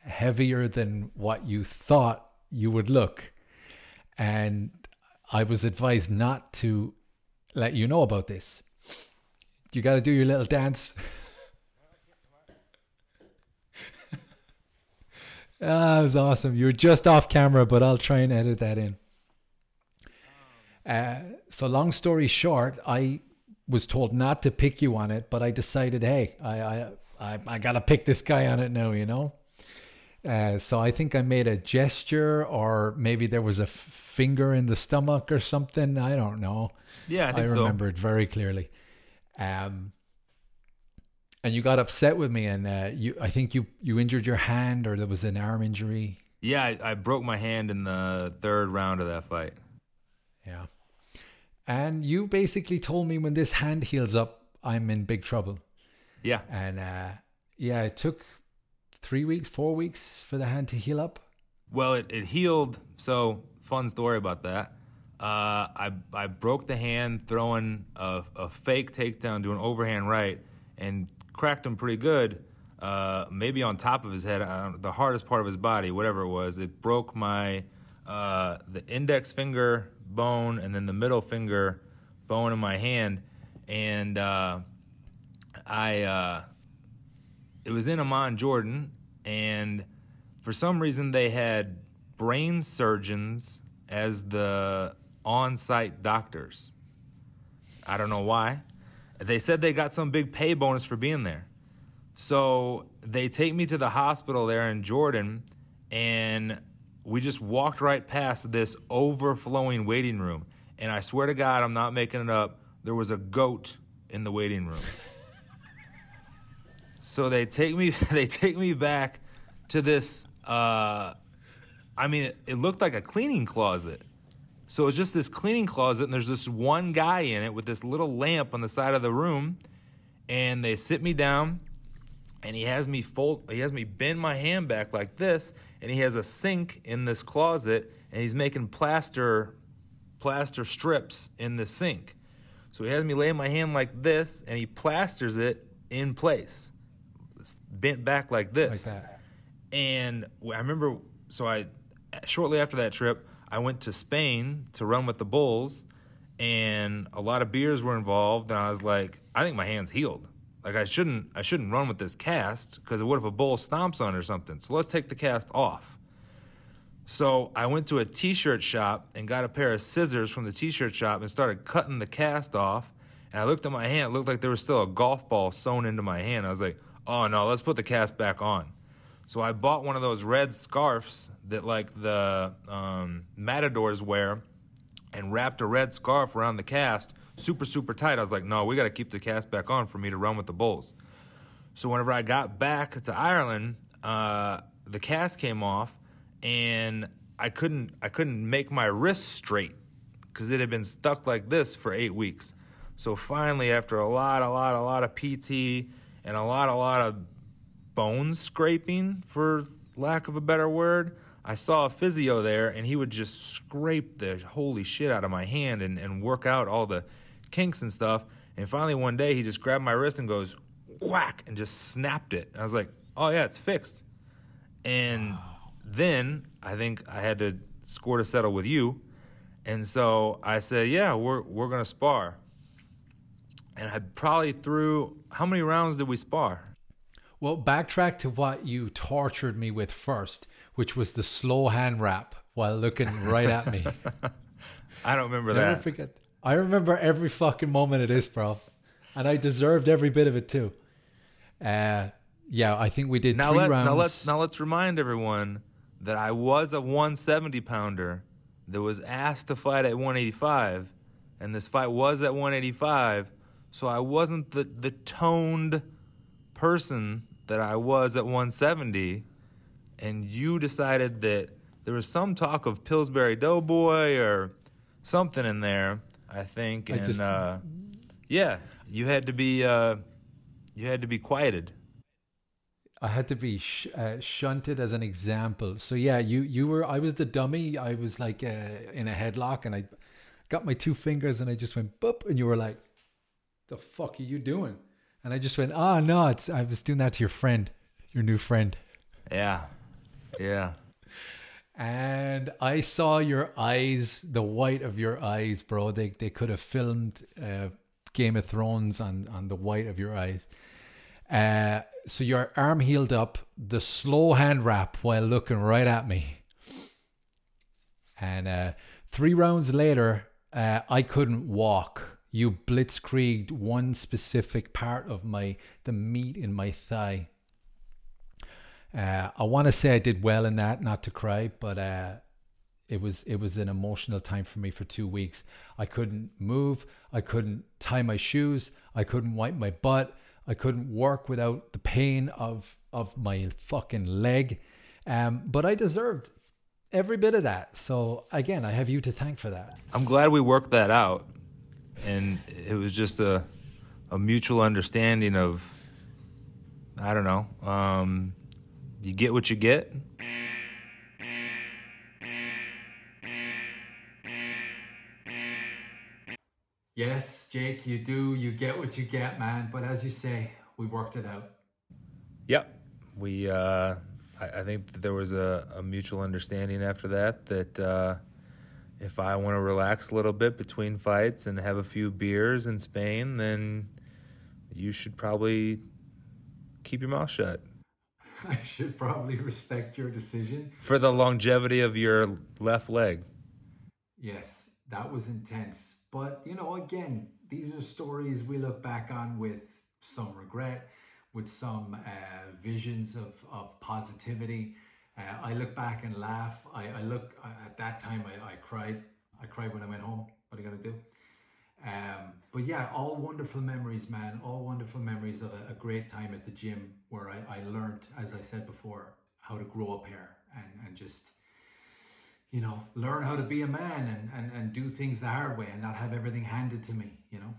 heavier than what you thought you would look. And I was advised not to let you know about this. You got to do your little dance. Ah, that was awesome. You were just off camera, but I'll try and edit that in. Uh, so, long story short, I was told not to pick you on it, but I decided, hey, I I I, I got to pick this guy on it now, you know. Uh, so I think I made a gesture, or maybe there was a f- finger in the stomach or something. I don't know. Yeah, I think I so. remember it very clearly. Um, and you got upset with me, and uh, you I think you you injured your hand, or there was an arm injury. Yeah, I, I broke my hand in the third round of that fight. Yeah. And you basically told me when this hand heals up, I'm in big trouble. Yeah. And uh, yeah, it took three weeks, four weeks for the hand to heal up. Well, it, it healed. So fun story about that. Uh, I I broke the hand throwing a, a fake takedown an overhand right and cracked him pretty good. Uh, maybe on top of his head, uh, the hardest part of his body, whatever it was. It broke my uh, the index finger bone and then the middle finger bone in my hand, and uh, I uh, it was in Amman, Jordan, and for some reason they had brain surgeons as the on-site doctors. I don't know why. They said they got some big pay bonus for being there. So they take me to the hospital there in Jordan, and we just walked right past this overflowing waiting room. And I swear to God, I'm not making it up. There was a goat in the waiting room. so they take me, they take me back to this. Uh, I mean, it, it looked like a cleaning closet. So it's just this cleaning closet, and there's this one guy in it with this little lamp on the side of the room. And they sit me down, and he has me fold, he has me bend my hand back like this, and he has a sink in this closet, and he's making plaster, plaster strips in the sink. So he has me lay my hand like this, and he plasters it in place, it's bent back like this. Like that. And I remember, so I shortly after that trip, I went to Spain to run with the Bulls, and a lot of beers were involved. And I was like, I think my hand's healed. Like I shouldn't, I shouldn't run with this cast because what if a bull stomps on it or something? So let's take the cast off. So I went to a t-shirt shop and got a pair of scissors from the t-shirt shop and started cutting the cast off. And I looked at my hand; it looked like there was still a golf ball sewn into my hand. I was like, "Oh no, let's put the cast back on." So I bought one of those red scarves that like the um, matadors wear, and wrapped a red scarf around the cast, super super tight. I was like, no, we got to keep the cast back on for me to run with the bulls. So whenever I got back to Ireland, uh, the cast came off, and I couldn't I couldn't make my wrist straight because it had been stuck like this for eight weeks. So finally, after a lot, a lot, a lot of PT and a lot, a lot of bone scraping, for lack of a better word. I saw a physio there, and he would just scrape the holy shit out of my hand and, and work out all the kinks and stuff. And finally, one day, he just grabbed my wrist and goes whack and just snapped it. And I was like, oh, yeah, it's fixed. And then I think I had to score to settle with you. And so I said, yeah, we're, we're going to spar. And I probably threw, how many rounds did we spar? Well, backtrack to what you tortured me with first, which was the slow hand wrap while looking right at me. I don't remember Never that. forget. I remember every fucking moment of this, bro, and I deserved every bit of it too. Uh, Yeah, I think we did Now three let's rounds. now let's now let's remind everyone that I was a 170 pounder that was asked to fight at 185, and this fight was at 185. So I wasn't the the toned person that I was at 170, and you decided that there was some talk of Pillsbury Doughboy or something in there. I think, I and just- uh, yeah, you had to be uh, you had to be quieted. I had to be sh- uh, shunted as an example. So yeah, you you were I was the dummy. I was like uh, in a headlock, and I got my two fingers, and I just went boop, and you were like, "The fuck are you doing?" And I just went, "Ah, no, it's I was doing that to your friend, your new friend." Yeah, yeah. And I saw your eyes, the white of your eyes, bro. They they could have filmed uh, Game of Thrones on on the white of your eyes. Uh, so your arm healed up, the slow hand wrap while looking right at me. And uh, three rounds later, uh, I couldn't walk. You blitzkrieged one specific part of my the meat in my thigh. Uh, I want to say I did well in that, not to cry, but uh, it was it was an emotional time for me for two weeks. I couldn't move. I couldn't tie my shoes. I couldn't wipe my butt. I couldn't work without the pain of of my fucking leg. Um, but I deserved every bit of that. So again, I have you to thank for that. I'm glad we worked that out, and it was just a a mutual understanding of I don't know. Um, you get what you get. Yes, Jake, you do. You get what you get, man. But as you say, we worked it out. Yep. We, uh, I, I think that there was a, a mutual understanding after that that uh, if I want to relax a little bit between fights and have a few beers in Spain, then you should probably keep your mouth shut I should probably respect your decision. for the longevity of your left leg. Yes, that was intense. But, you know, again, these are stories we look back on with some regret, with some uh, visions of, of positivity. Uh, I look back and laugh. I, I look, at that time, I, I cried. I cried when I went home. What are you going to do? Um, but yeah, all wonderful memories, man. All wonderful memories of a, a great time at the gym where I, I learned, as I said before, how to grow up here and, and just you know, learn how to be a man and, and, and do things the hard way and not have everything handed to me, you know?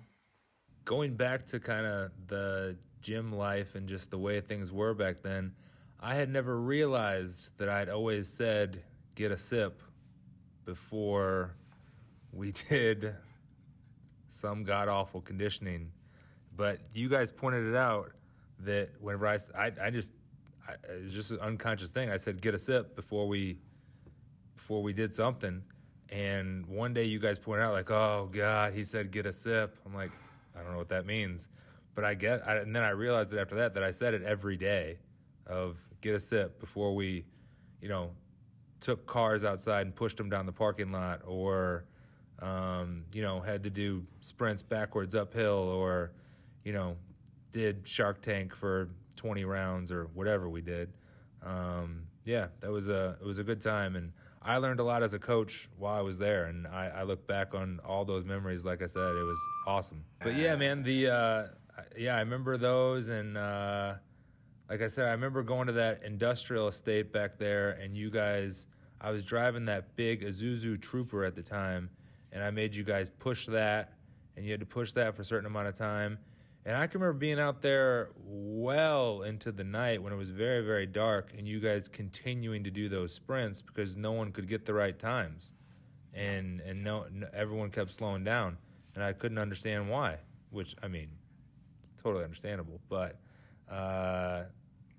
going back to kind of the gym life and just the way things were back then, I had never realized that I'd always said, get a sip before we did some god awful conditioning. But you guys pointed it out that whenever I just, I, it was just an unconscious thing. I said, get a sip before we, before we did something. And one day you guys pointed out, like, oh God, he said, get a sip. I'm like, I don't know what that means. But I get, I, and then I realized that after that, that I said it every day of get a sip before we, you know, took cars outside and pushed them down the parking lot or, um, you know, had to do sprints backwards uphill or, you know, did Shark Tank for 20 rounds or whatever we did. Um, yeah, that was a, it was a good time. And I learned a lot as a coach while I was there. And I, I look back on all those memories. Like I said, it was awesome. But yeah, man, the, uh, yeah, I remember those. And, uh, like I said, I remember going to that industrial estate back there, and you guys, I was driving that big Isuzu Trooper at the time, and I made you guys push that, and you had to push that for a certain amount of time. And I can remember being out there well into the night when it was very, very dark, and you guys continuing to do those sprints because no one could get the right times, and and no, no everyone kept slowing down, and I couldn't understand why. Which I mean, it's totally understandable, but uh,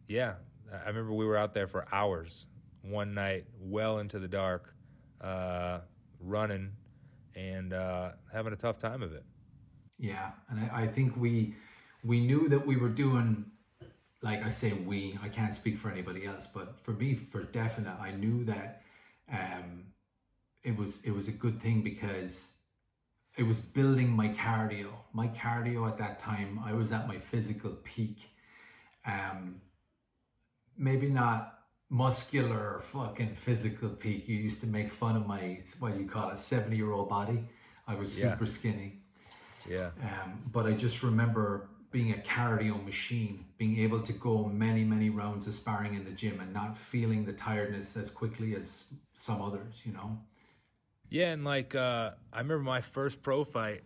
yeah, I remember we were out there for hours one night, well into the dark, uh, running and uh, having a tough time of it. Yeah, and I, I think we we knew that we were doing like I say we, I can't speak for anybody else, but for me for definite, I knew that um it was it was a good thing because it was building my cardio. My cardio at that time, I was at my physical peak. Um maybe not muscular fucking physical peak. You used to make fun of my what you call it, seventy year old body. I was Yeah. super skinny. Yeah. Um, but I just remember being a cardio machine, being able to go many, many rounds of sparring in the gym and not feeling the tiredness as quickly as some others, you know? Yeah, and like uh, I remember my first pro fight.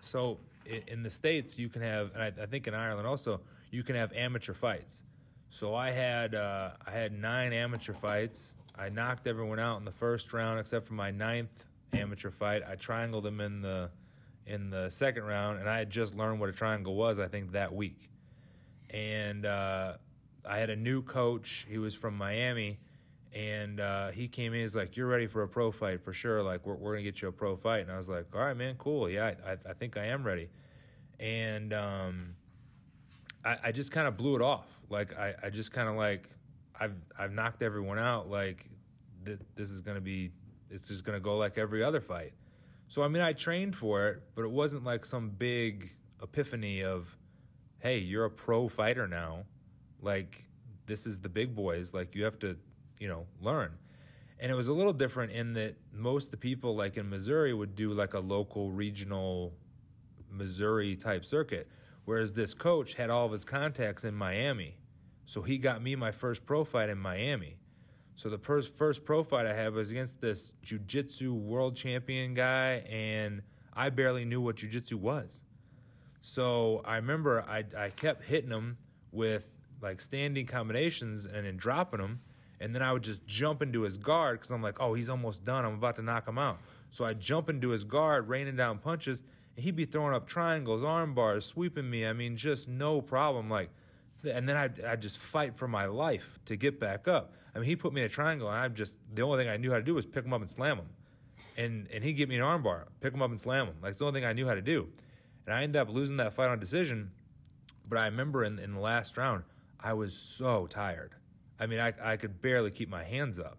So in the states, you can have, and I, I think in Ireland also, you can have amateur fights. So I had uh, I had nine amateur fights. I knocked everyone out in the first round except for my ninth amateur fight. I triangled them in the in the second round, and I had just learned what a triangle was. I think that week, and uh, I had a new coach. He was from Miami, and uh, he came in. He's like, "You're ready for a pro fight for sure. Like, we're, we're gonna get you a pro fight." And I was like, "All right, man, cool. Yeah, I, I, I think I am ready." And um, I, I just kind of blew it off. Like, I, I just kind of like, I've I've knocked everyone out. Like, th- this is gonna be, it's just gonna go like every other fight. So I mean, I trained for it, but it wasn't like some big epiphany of, "Hey, you're a pro fighter now." Like, this is the big boys. Like, you have to, you know, learn. And it was a little different in that most of the people, like in Missouri, would do like a local, regional Missouri type circuit. Whereas this coach had all of his contacts in Miami. So he got me my first pro fight in Miami. So the first first pro fight I had was against this jiu-jitsu world champion guy, and I barely knew what jiu-jitsu was. So I remember I, I kept hitting him with like standing combinations and then dropping him. And then I would just jump into his guard because I'm like, oh, he's almost done. I'm about to knock him out. So I jump into his guard, raining down punches, he'd be throwing up triangles, arm bars, sweeping me. I mean, just no problem. Like, and then I'd, I'd just fight for my life to get back up. I mean, he put me in a triangle, and I just the only thing I knew how to do was pick him up and slam him, and and he'd get me an arm bar, pick him up and slam him. Like it's the only thing I knew how to do, and I ended up losing that fight on decision. But I remember in in the last round, I was so tired. I mean, I I could barely keep my hands up,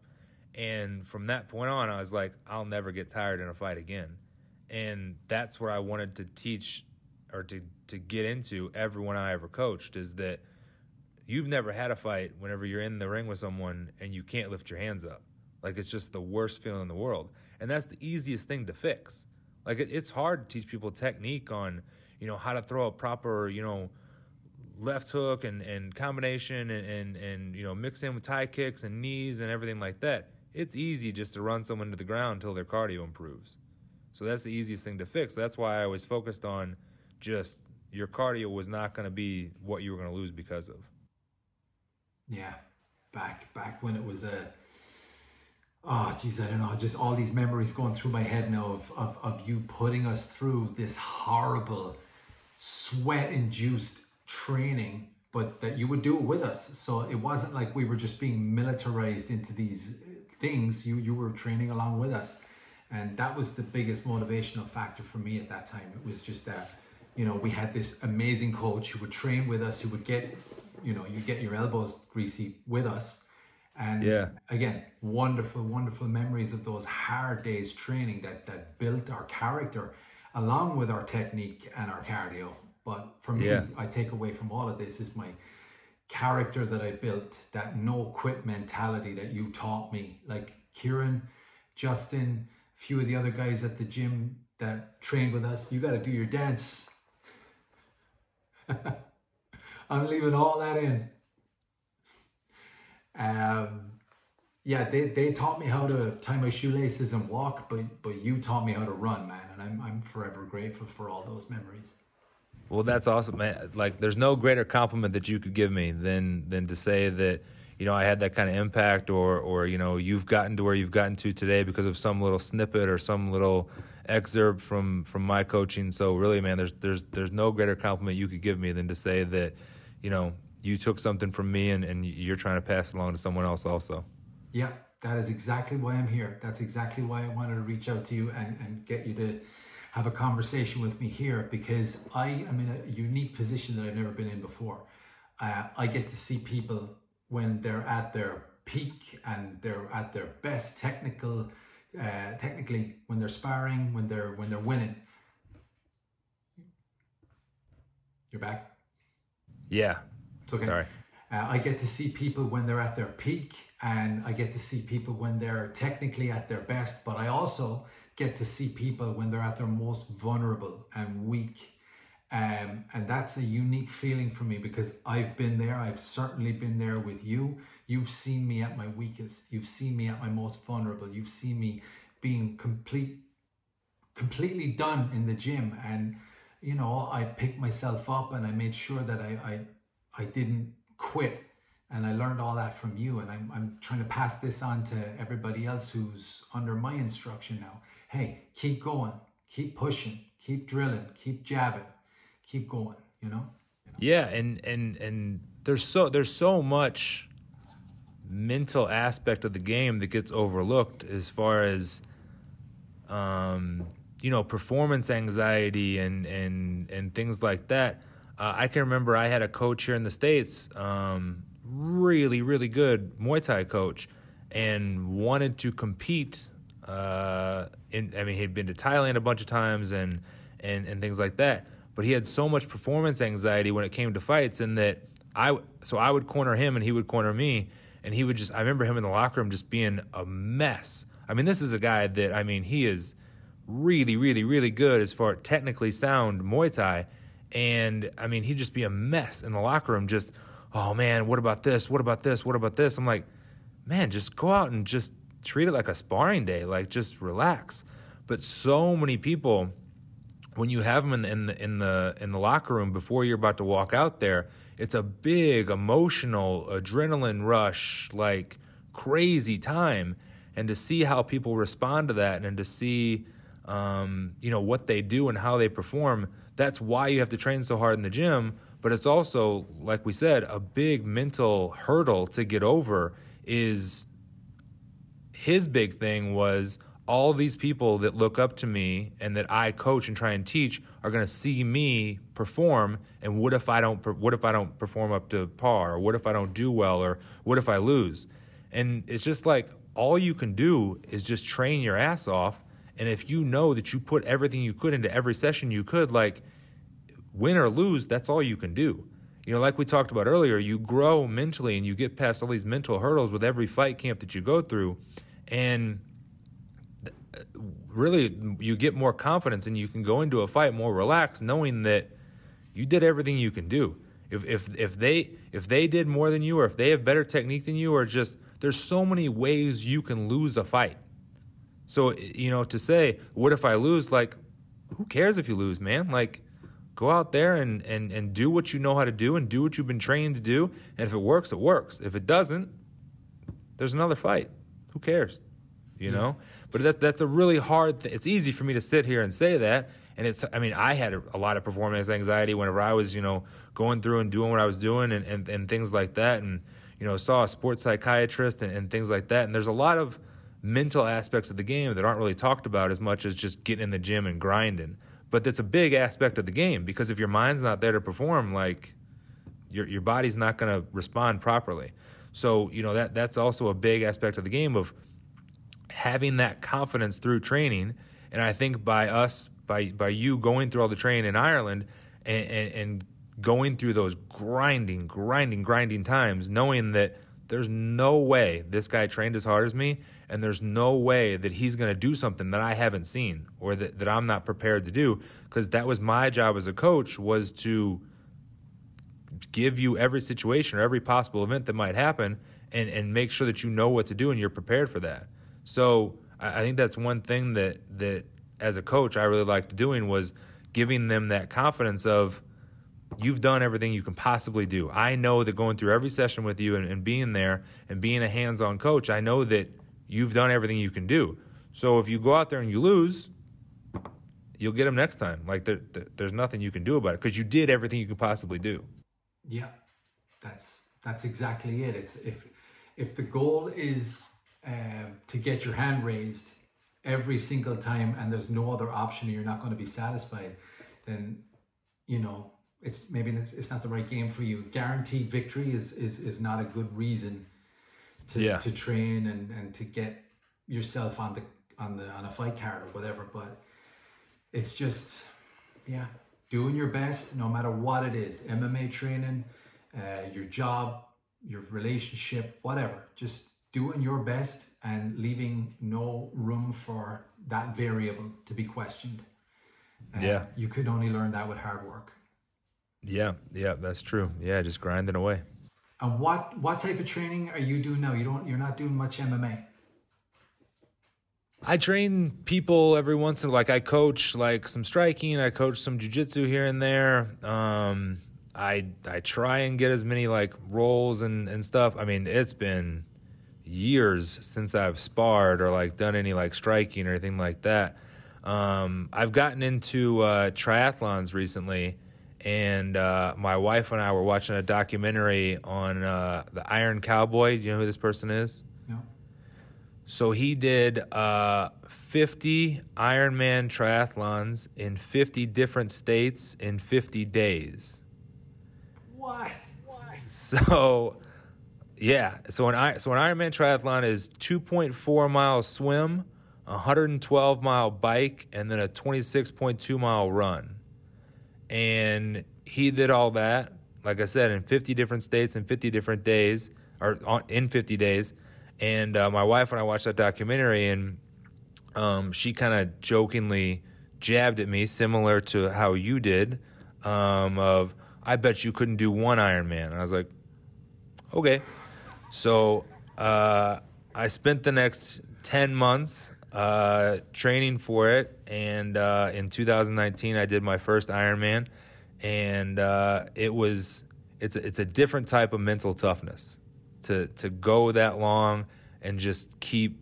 and from that point on, I was like, I'll never get tired in a fight again, and that's where I wanted to teach or to to get into everyone I ever coached is that you've never had a fight whenever you're in the ring with someone and you can't lift your hands up. Like it's just the worst feeling in the world. And that's the easiest thing to fix. Like it, it's hard to teach people technique on, you know, how to throw a proper, you know, left hook and, and combination and, and, and, you know, mix in with Thai kicks and knees and everything like that. It's easy just to run someone to the ground until their cardio improves. So that's the easiest thing to fix. That's why I was focused on just your cardio was not going to be what you were going to lose because of. Yeah. Back back when it was a Oh geez, I don't know. Just all these memories going through my head now of, of, of you putting us through this horrible sweat induced training, but that you would do it with us. So it wasn't like we were just being militarized into these things. You you were training along with us. And that was the biggest motivational factor for me at that time. It was just that, you know, we had this amazing coach who would train with us, who would get, you know, you get your elbows greasy with us. And Yeah. again, wonderful, wonderful memories of those hard days training that that built our character along with our technique and our cardio. But for me, Yeah. I take away from all of this is my character that I built, that no quit mentality that you taught me. Like Kieran, Justin, few of the other guys at the gym that trained with us, you got to do your dance. I'm leaving all that in. Um, yeah, they, they taught me how to tie my shoelaces and walk, but but you taught me how to run, man, and I'm I'm forever grateful for all those memories. Well, that's awesome, man. Like, there's no greater compliment that you could give me than than to say that you know I had that kind of impact, or or you know you've gotten to where you've gotten to today because of some little snippet or some little excerpt from from my coaching. So really, man, there's there's there's no greater compliment you could give me than to say that you know you took something from me and and you're trying to pass it along to someone else also. Yeah, that is exactly why I'm here. That's exactly why I wanted to reach out to you and, and get you to have a conversation with me here because I am in a unique position that I've never been in before. Uh, I get to see people when they're at their peak and they're at their best technical, uh, technically when they're sparring, when they're when they're winning. You're back. Yeah. It's okay. Sorry. Uh, I get to see people when they're at their peak, and I get to see people when they're technically at their best. But I also get to see people when they're at their most vulnerable and weak. Um, and that's a unique feeling for me because I've been there. I've certainly been there with you. You've seen me at my weakest. You've seen me at my most vulnerable. You've seen me being complete, completely done in the gym. And you know, I picked myself up and I made sure that I, I, I didn't quit. And I learned all that from you. And I'm, I'm trying to pass this on to everybody else who's under my instruction now. Hey, keep going, keep pushing, keep drilling, keep jabbing, keep going, you know? Yeah, and and and there's so there's so much mental aspect of the game that gets overlooked as far as um you know performance anxiety and and and things like that. Uh, I can remember I had a coach here in the states, um, really really good Muay Thai coach, and wanted to compete. Uh, in I mean, he'd been to Thailand a bunch of times and and and things like that. But he had so much performance anxiety when it came to fights, and that I so I would corner him and he would corner me, and he would just I remember him in the locker room just being a mess. I mean, this is a guy that I mean he is really, really, really good as far technically sound Muay Thai. And I mean, he'd just be a mess in the locker room, just, oh man, what about this? What about this? What about this? I'm like, man, just go out and just treat it like a sparring day, like just relax. But so many people, when you have them in the, in the in the in the locker room before you're about to walk out there, it's a big emotional adrenaline rush, like crazy time. And to see how people respond to that, and to see um, you know what they do and how they perform. That's why you have to train so hard in the gym. But it's also, like we said, a big mental hurdle to get over. Is his big thing was all these people that look up to me and that I coach and try and teach are going to see me perform. And what if I don't what if I don't perform up to par? Or what if I don't do well? Or what if I lose? And it's just like all you can do is just train your ass off. And if you know that you put everything you could into every session you could, like win or lose, that's all you can do. You know, like we talked about earlier, you grow mentally and you get past all these mental hurdles with every fight camp that you go through. And really, you get more confidence and you can go into a fight more relaxed, knowing that you did everything you can do. If, if, if they if they did more than you or if they have better technique than you or just there's so many ways you can lose a fight so, you know, to say, what if I lose? Like, who cares if you lose, man? Like, go out there and, and, and do what you know how to do and do what you've been trained to do. And if it works, it works. If it doesn't, there's another fight. Who cares? You yeah. know? But that, that's a really hard thing. It's easy for me to sit here and say that. And it's, I mean, I had a, a lot of performance anxiety whenever I was, you know, going through and doing what I was doing and, and, and things like that. And, you know, saw a sports psychiatrist and, and things like that. And there's a lot of, mental aspects of the game that aren't really talked about as much as just getting in the gym and grinding. But that's a big aspect of the game because if your mind's not there to perform, like your your body's not going to respond properly. So you know that that's also a big aspect of the game of having that confidence through training. And I think by us, by by you going through all the training in Ireland and, and, and going through those grinding, grinding, grinding times, knowing that there's no way this guy trained as hard as me and there's no way that he's going to do something that I haven't seen or that, that I'm not prepared to do because that was my job as a coach was to give you every situation or every possible event that might happen and, and make sure that you know what to do and you're prepared for that. So I, think that's one thing that that as a coach I really liked doing was giving them that confidence of you've done everything you can possibly do. I know that going through every session with you and, and being there and being a hands-on coach, I know that you've done everything you can do. So if you go out there and you lose, you'll get them next time. Like there, there's nothing you can do about it because you did everything you could possibly do. Yeah, that's that's exactly it. It's if if the goal is uh, to get your hand raised every single time and there's no other option and you're not going to be satisfied, then you know it's maybe it's, it's not the right game for you. Guaranteed victory is is is not a good reason to, yeah. to train and, and to get yourself on the on the on a fight card or whatever. But it's just yeah, doing your best no matter what it is. MMA training, uh, your job, your relationship, whatever. Just doing your best and leaving no room for that variable to be questioned. Uh, Yeah. You could only learn that with hard work. Yeah, yeah, that's true. Yeah, just grinding away. And what what type of training are you doing now? You don't you're not doing much MMA. I train people every once in like I coach like some striking, I coach some jujitsu here and there. Um, I I try and get as many like rolls and, and stuff. I mean, it's been years since I've sparred or like done any like striking or anything like that. Um, I've gotten into uh, triathlons recently, and uh, my wife and I were watching a documentary on uh, the Iron Cowboy. Do you know who this person is? No. So he did uh, 50 Ironman triathlons in 50 different states in 50 days. What? So, yeah. So an so an Ironman triathlon is 2.4 mile swim, a 112 mile bike, and then a 26.2 mile run. And he did all that, like I said, in 50 different states in 50 different days, or in 50 days. And uh, my wife and I watched that documentary, and um, she kind of jokingly jabbed at me, similar to how you did, um, of I bet you couldn't do one Ironman. And I was like, okay. So uh, I spent the next 10 months uh, training for it. And uh, in 2019, I did my first Ironman. And uh, it was, it's a, it's a different type of mental toughness to, to go that long and just keep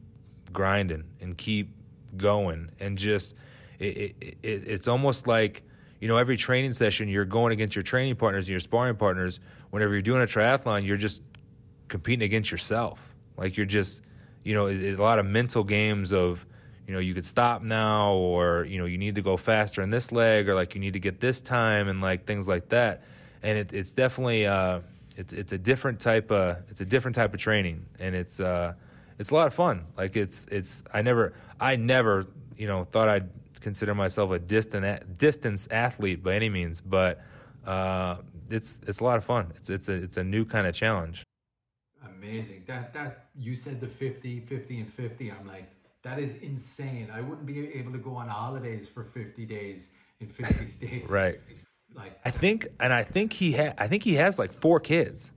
grinding and keep going and just, it, it, it, it's almost like, you know, every training session you're going against your training partners and your sparring partners. Whenever you're doing a triathlon, you're just competing against yourself. Like you're just, you know, a lot of mental games of, you know, you could stop now, or you know, you need to go faster in this leg, or like you need to get this time, and like things like that. And it, it's definitely, uh, it's it's a different type of, it's a different type of training, and it's uh, it's a lot of fun. Like it's it's I never I never you know thought I'd consider myself a distant distance athlete by any means, but uh, it's it's a lot of fun. It's it's a it's a new kind of challenge. Amazing. That that you said the 50, 50 and 50. I'm like, that is insane. I wouldn't be able to go on holidays for 50 days in 50 states. Right. Like I think, and I think he had, I think he has like four kids,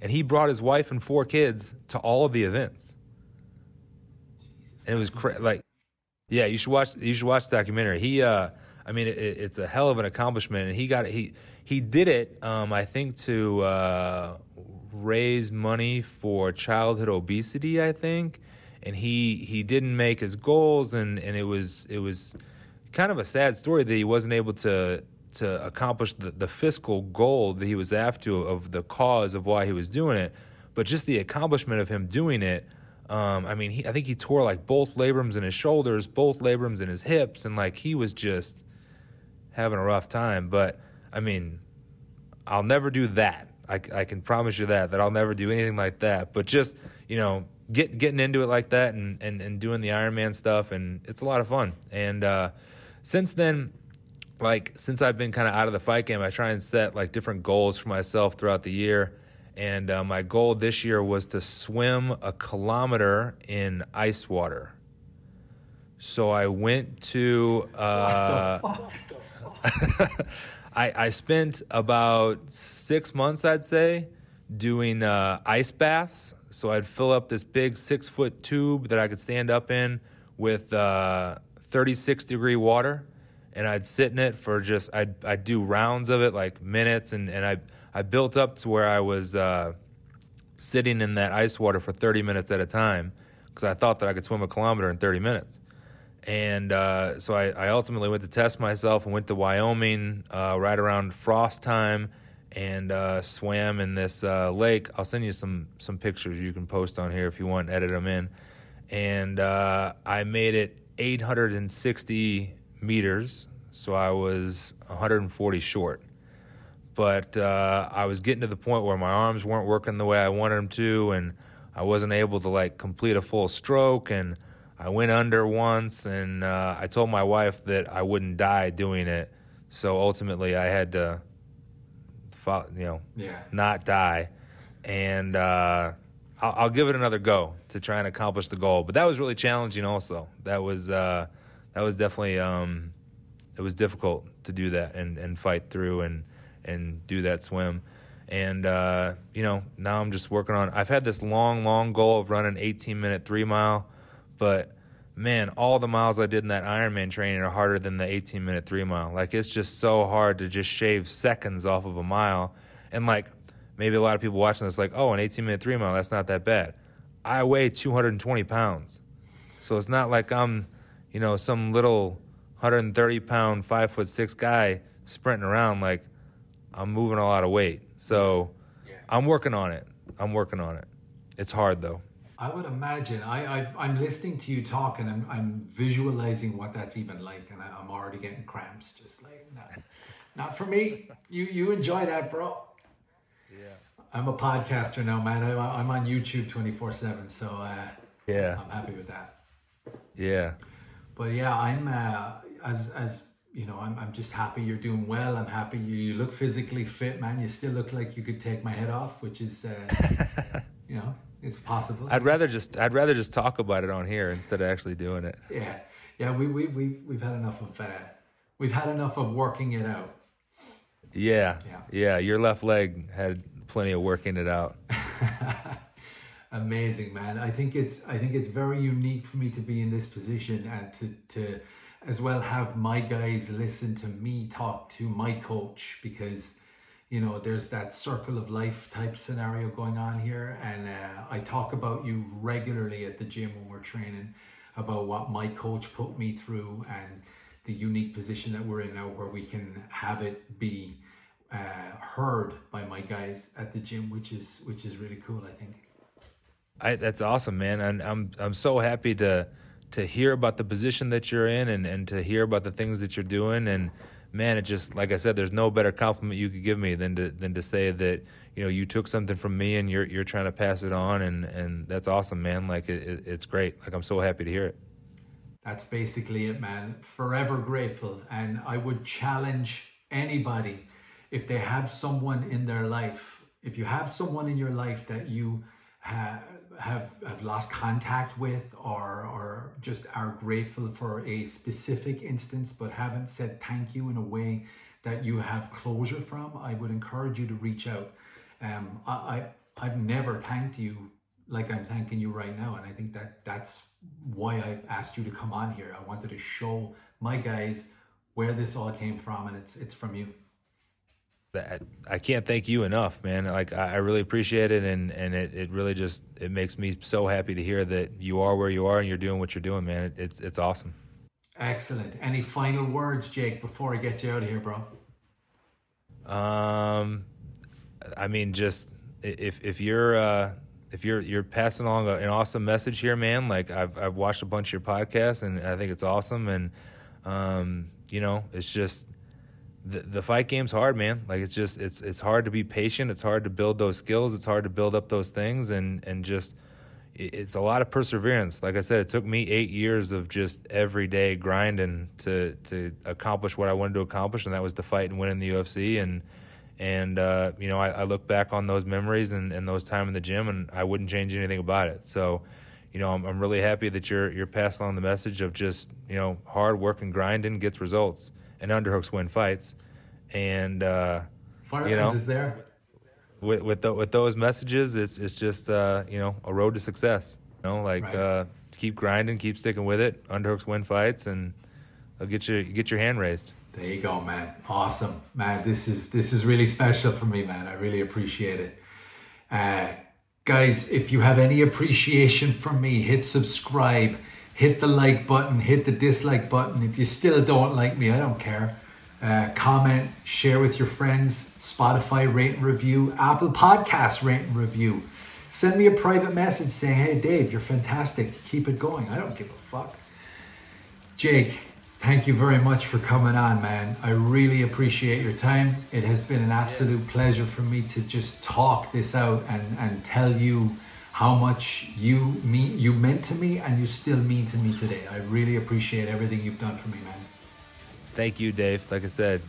and he brought his wife and four kids to all of the events. And it was cra- like, yeah, you should watch, you should watch the documentary. He, uh, I mean, it, it's a hell of an accomplishment, and he got it. He he did it, um, I think, to uh, raise money for childhood obesity. I think, and he he didn't make his goals, and and it was it was kind of a sad story that he wasn't able to to accomplish the, the fiscal goal that he was after of the cause of why he was doing it, but just the accomplishment of him doing it. Um, I mean, he, I think he tore like both labrums in his shoulders, both labrums in his hips, and like he was just having a rough time. But I mean, I'll never do that. I, I can promise you that that I'll never do anything like that. But just you know, get getting into it like that and and, and doing the Ironman stuff, and it's a lot of fun. And uh, since then, like since I've been kind of out of the fight game, I try and set like different goals for myself throughout the year. And uh, my goal this year was to swim a kilometer in ice water. So I went to. Uh, I, I spent about six months, I'd say, doing uh, ice baths. So I'd fill up this big six foot tube that I could stand up in with uh, 36 degree water. And I'd sit in it for just, I'd, I'd do rounds of it, like minutes. And, and I, I built up to where I was uh, sitting in that ice water for 30 minutes at a time because I thought that I could swim a kilometer in 30 minutes. And uh, so I, I ultimately went to test myself and went to Wyoming uh, right around frost time and uh, swam in this uh, lake. I'll send you some some pictures you can post on here if you want, edit them in. And uh, I made it 860 meters, so I was 140 short. But uh, I was getting to the point where my arms weren't working the way I wanted them to, and I wasn't able to like complete a full stroke and I went under once, and uh, I told my wife that I wouldn't die doing it. So ultimately, I had to, fo- you know, Yeah. not die. and uh, I'll, I'll, give it another go to try and accomplish the goal. But that was really challenging. Also, that was uh, that was definitely um, it was difficult to do that and, and fight through and and do that swim. And uh, you know, now I'm just working on. I've had this long, long goal of running 18 minute three mile, but man, all the miles I did in that Ironman training are harder than the 18 minute three mile. Like it's just so hard to just shave seconds off of a mile. And like maybe a lot of people watching this, like, oh, an 18 minute three mile, that's not that bad. I weigh 220 pounds, so it's not like I'm, you know, some little 130 pound, five foot six guy sprinting around. Like I'm moving a lot of weight, so yeah. I'm working on it. I'm working on it. It's hard though. I would imagine. I, I am listening to you talk, and I'm I'm visualizing what that's even like, and I, am already getting cramps. Just like not, not for me. You you enjoy that, bro. Yeah. I'm a podcaster now, man. I, I'm on YouTube 24 seven, so uh, yeah, I'm happy with that. Yeah. But yeah, I'm uh, as as you know, I'm, I'm just happy you're doing well. I'm happy you, you look physically fit, man. You still look like you could take my head off, which is, uh, you know, it's possible. I'd rather just I'd rather just talk about it on here instead of actually doing it. Yeah, yeah. We we we we've had enough of uh, we've had enough of working it out. Yeah, yeah, yeah. Your left leg had plenty of working it out. Amazing, man. I think it's I think it's very unique for me to be in this position and to to as well have my guys listen to me talk to my coach because you know there's that circle of life type scenario going on here. And uh, i talk about you regularly at the gym when we're training about what my coach put me through and the unique position that we're in now where we can have it be uh, heard by my guys at the gym which is which is really cool i think. I, that's awesome man. And i'm i'm so happy to to hear about the position that you're in and, and to hear about the things that you're doing. And man, it just like I said, there's no better compliment you could give me than to than to say that you know you took something from me and you're you're trying to pass it on, and and that's awesome, man. Like it, it, it's great. Like I'm so happy to hear it. That's basically it, man. Forever grateful, and I would challenge anybody if they have someone in their life. If you have someone in your life that you have have have lost contact with or or just are grateful for a specific instance but haven't said thank you in a way that you have closure from i would encourage you to reach out. Um i, I i've never thanked you like i'm thanking you right now and i think that that's why i asked you to come on here. I wanted to show my guys where this all came from and it's it's from you I can't thank you enough, man. Like I really appreciate it, and and it, it really just it makes me so happy to hear that you are where you are and you're doing what you're doing, man. It, it's it's awesome. Excellent. Any final words, Jake, before I get you out of here, bro? Um, I mean, just if if you're uh, if you're you're passing along an awesome message here, man. Like I've I've watched a bunch of your podcasts, and I think it's awesome, and um, you know, it's just the, the fight game's hard, man. Like it's just it's it's hard to be patient. It's hard to build those skills. It's hard to build up those things, and and just it's a lot of perseverance. Like I said, it took me eight years of just every day grinding to to accomplish what I wanted to accomplish, and that was to fight and win in the UFC. And and uh, you know, I, I, look back on those memories and, and those time in the gym, and I wouldn't change anything about it. So, you know, I'm, I'm really happy that you're you're passing on the message of just you know hard work and grinding gets results and underhooks win fights. And uh, you know, is there. With with, the, with those messages, it's it's just uh, you know a road to success. You know, like right. uh, keep grinding, keep sticking with it. Underhooks win fights, and they'll get your get your hand raised. There you go, man. Awesome, man. This is this is really special for me, man. I really appreciate it. Uh, guys, if you have any appreciation for me, hit subscribe hit the like button, hit the dislike button. If you still don't like me, I don't care. Uh, comment, share with your friends, Spotify rate and review, Apple Podcast rate and review. Send me a private message saying, hey, Dave, you're fantastic. Keep it going. I don't give a fuck. Jake, thank you very much for coming on, man. I really appreciate your time. It has been an absolute pleasure for me to just talk this out and, and tell you how much you mean you meant to me and you still mean to me today. I really appreciate everything you've done for me, man. Thank you, Dave. Like I said,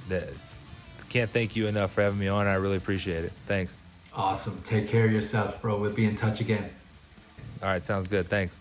can't thank you enough for having me on. I really appreciate it. Thanks. Awesome. Take care of yourself, bro. We'll be in touch again. All right, sounds good. Thanks.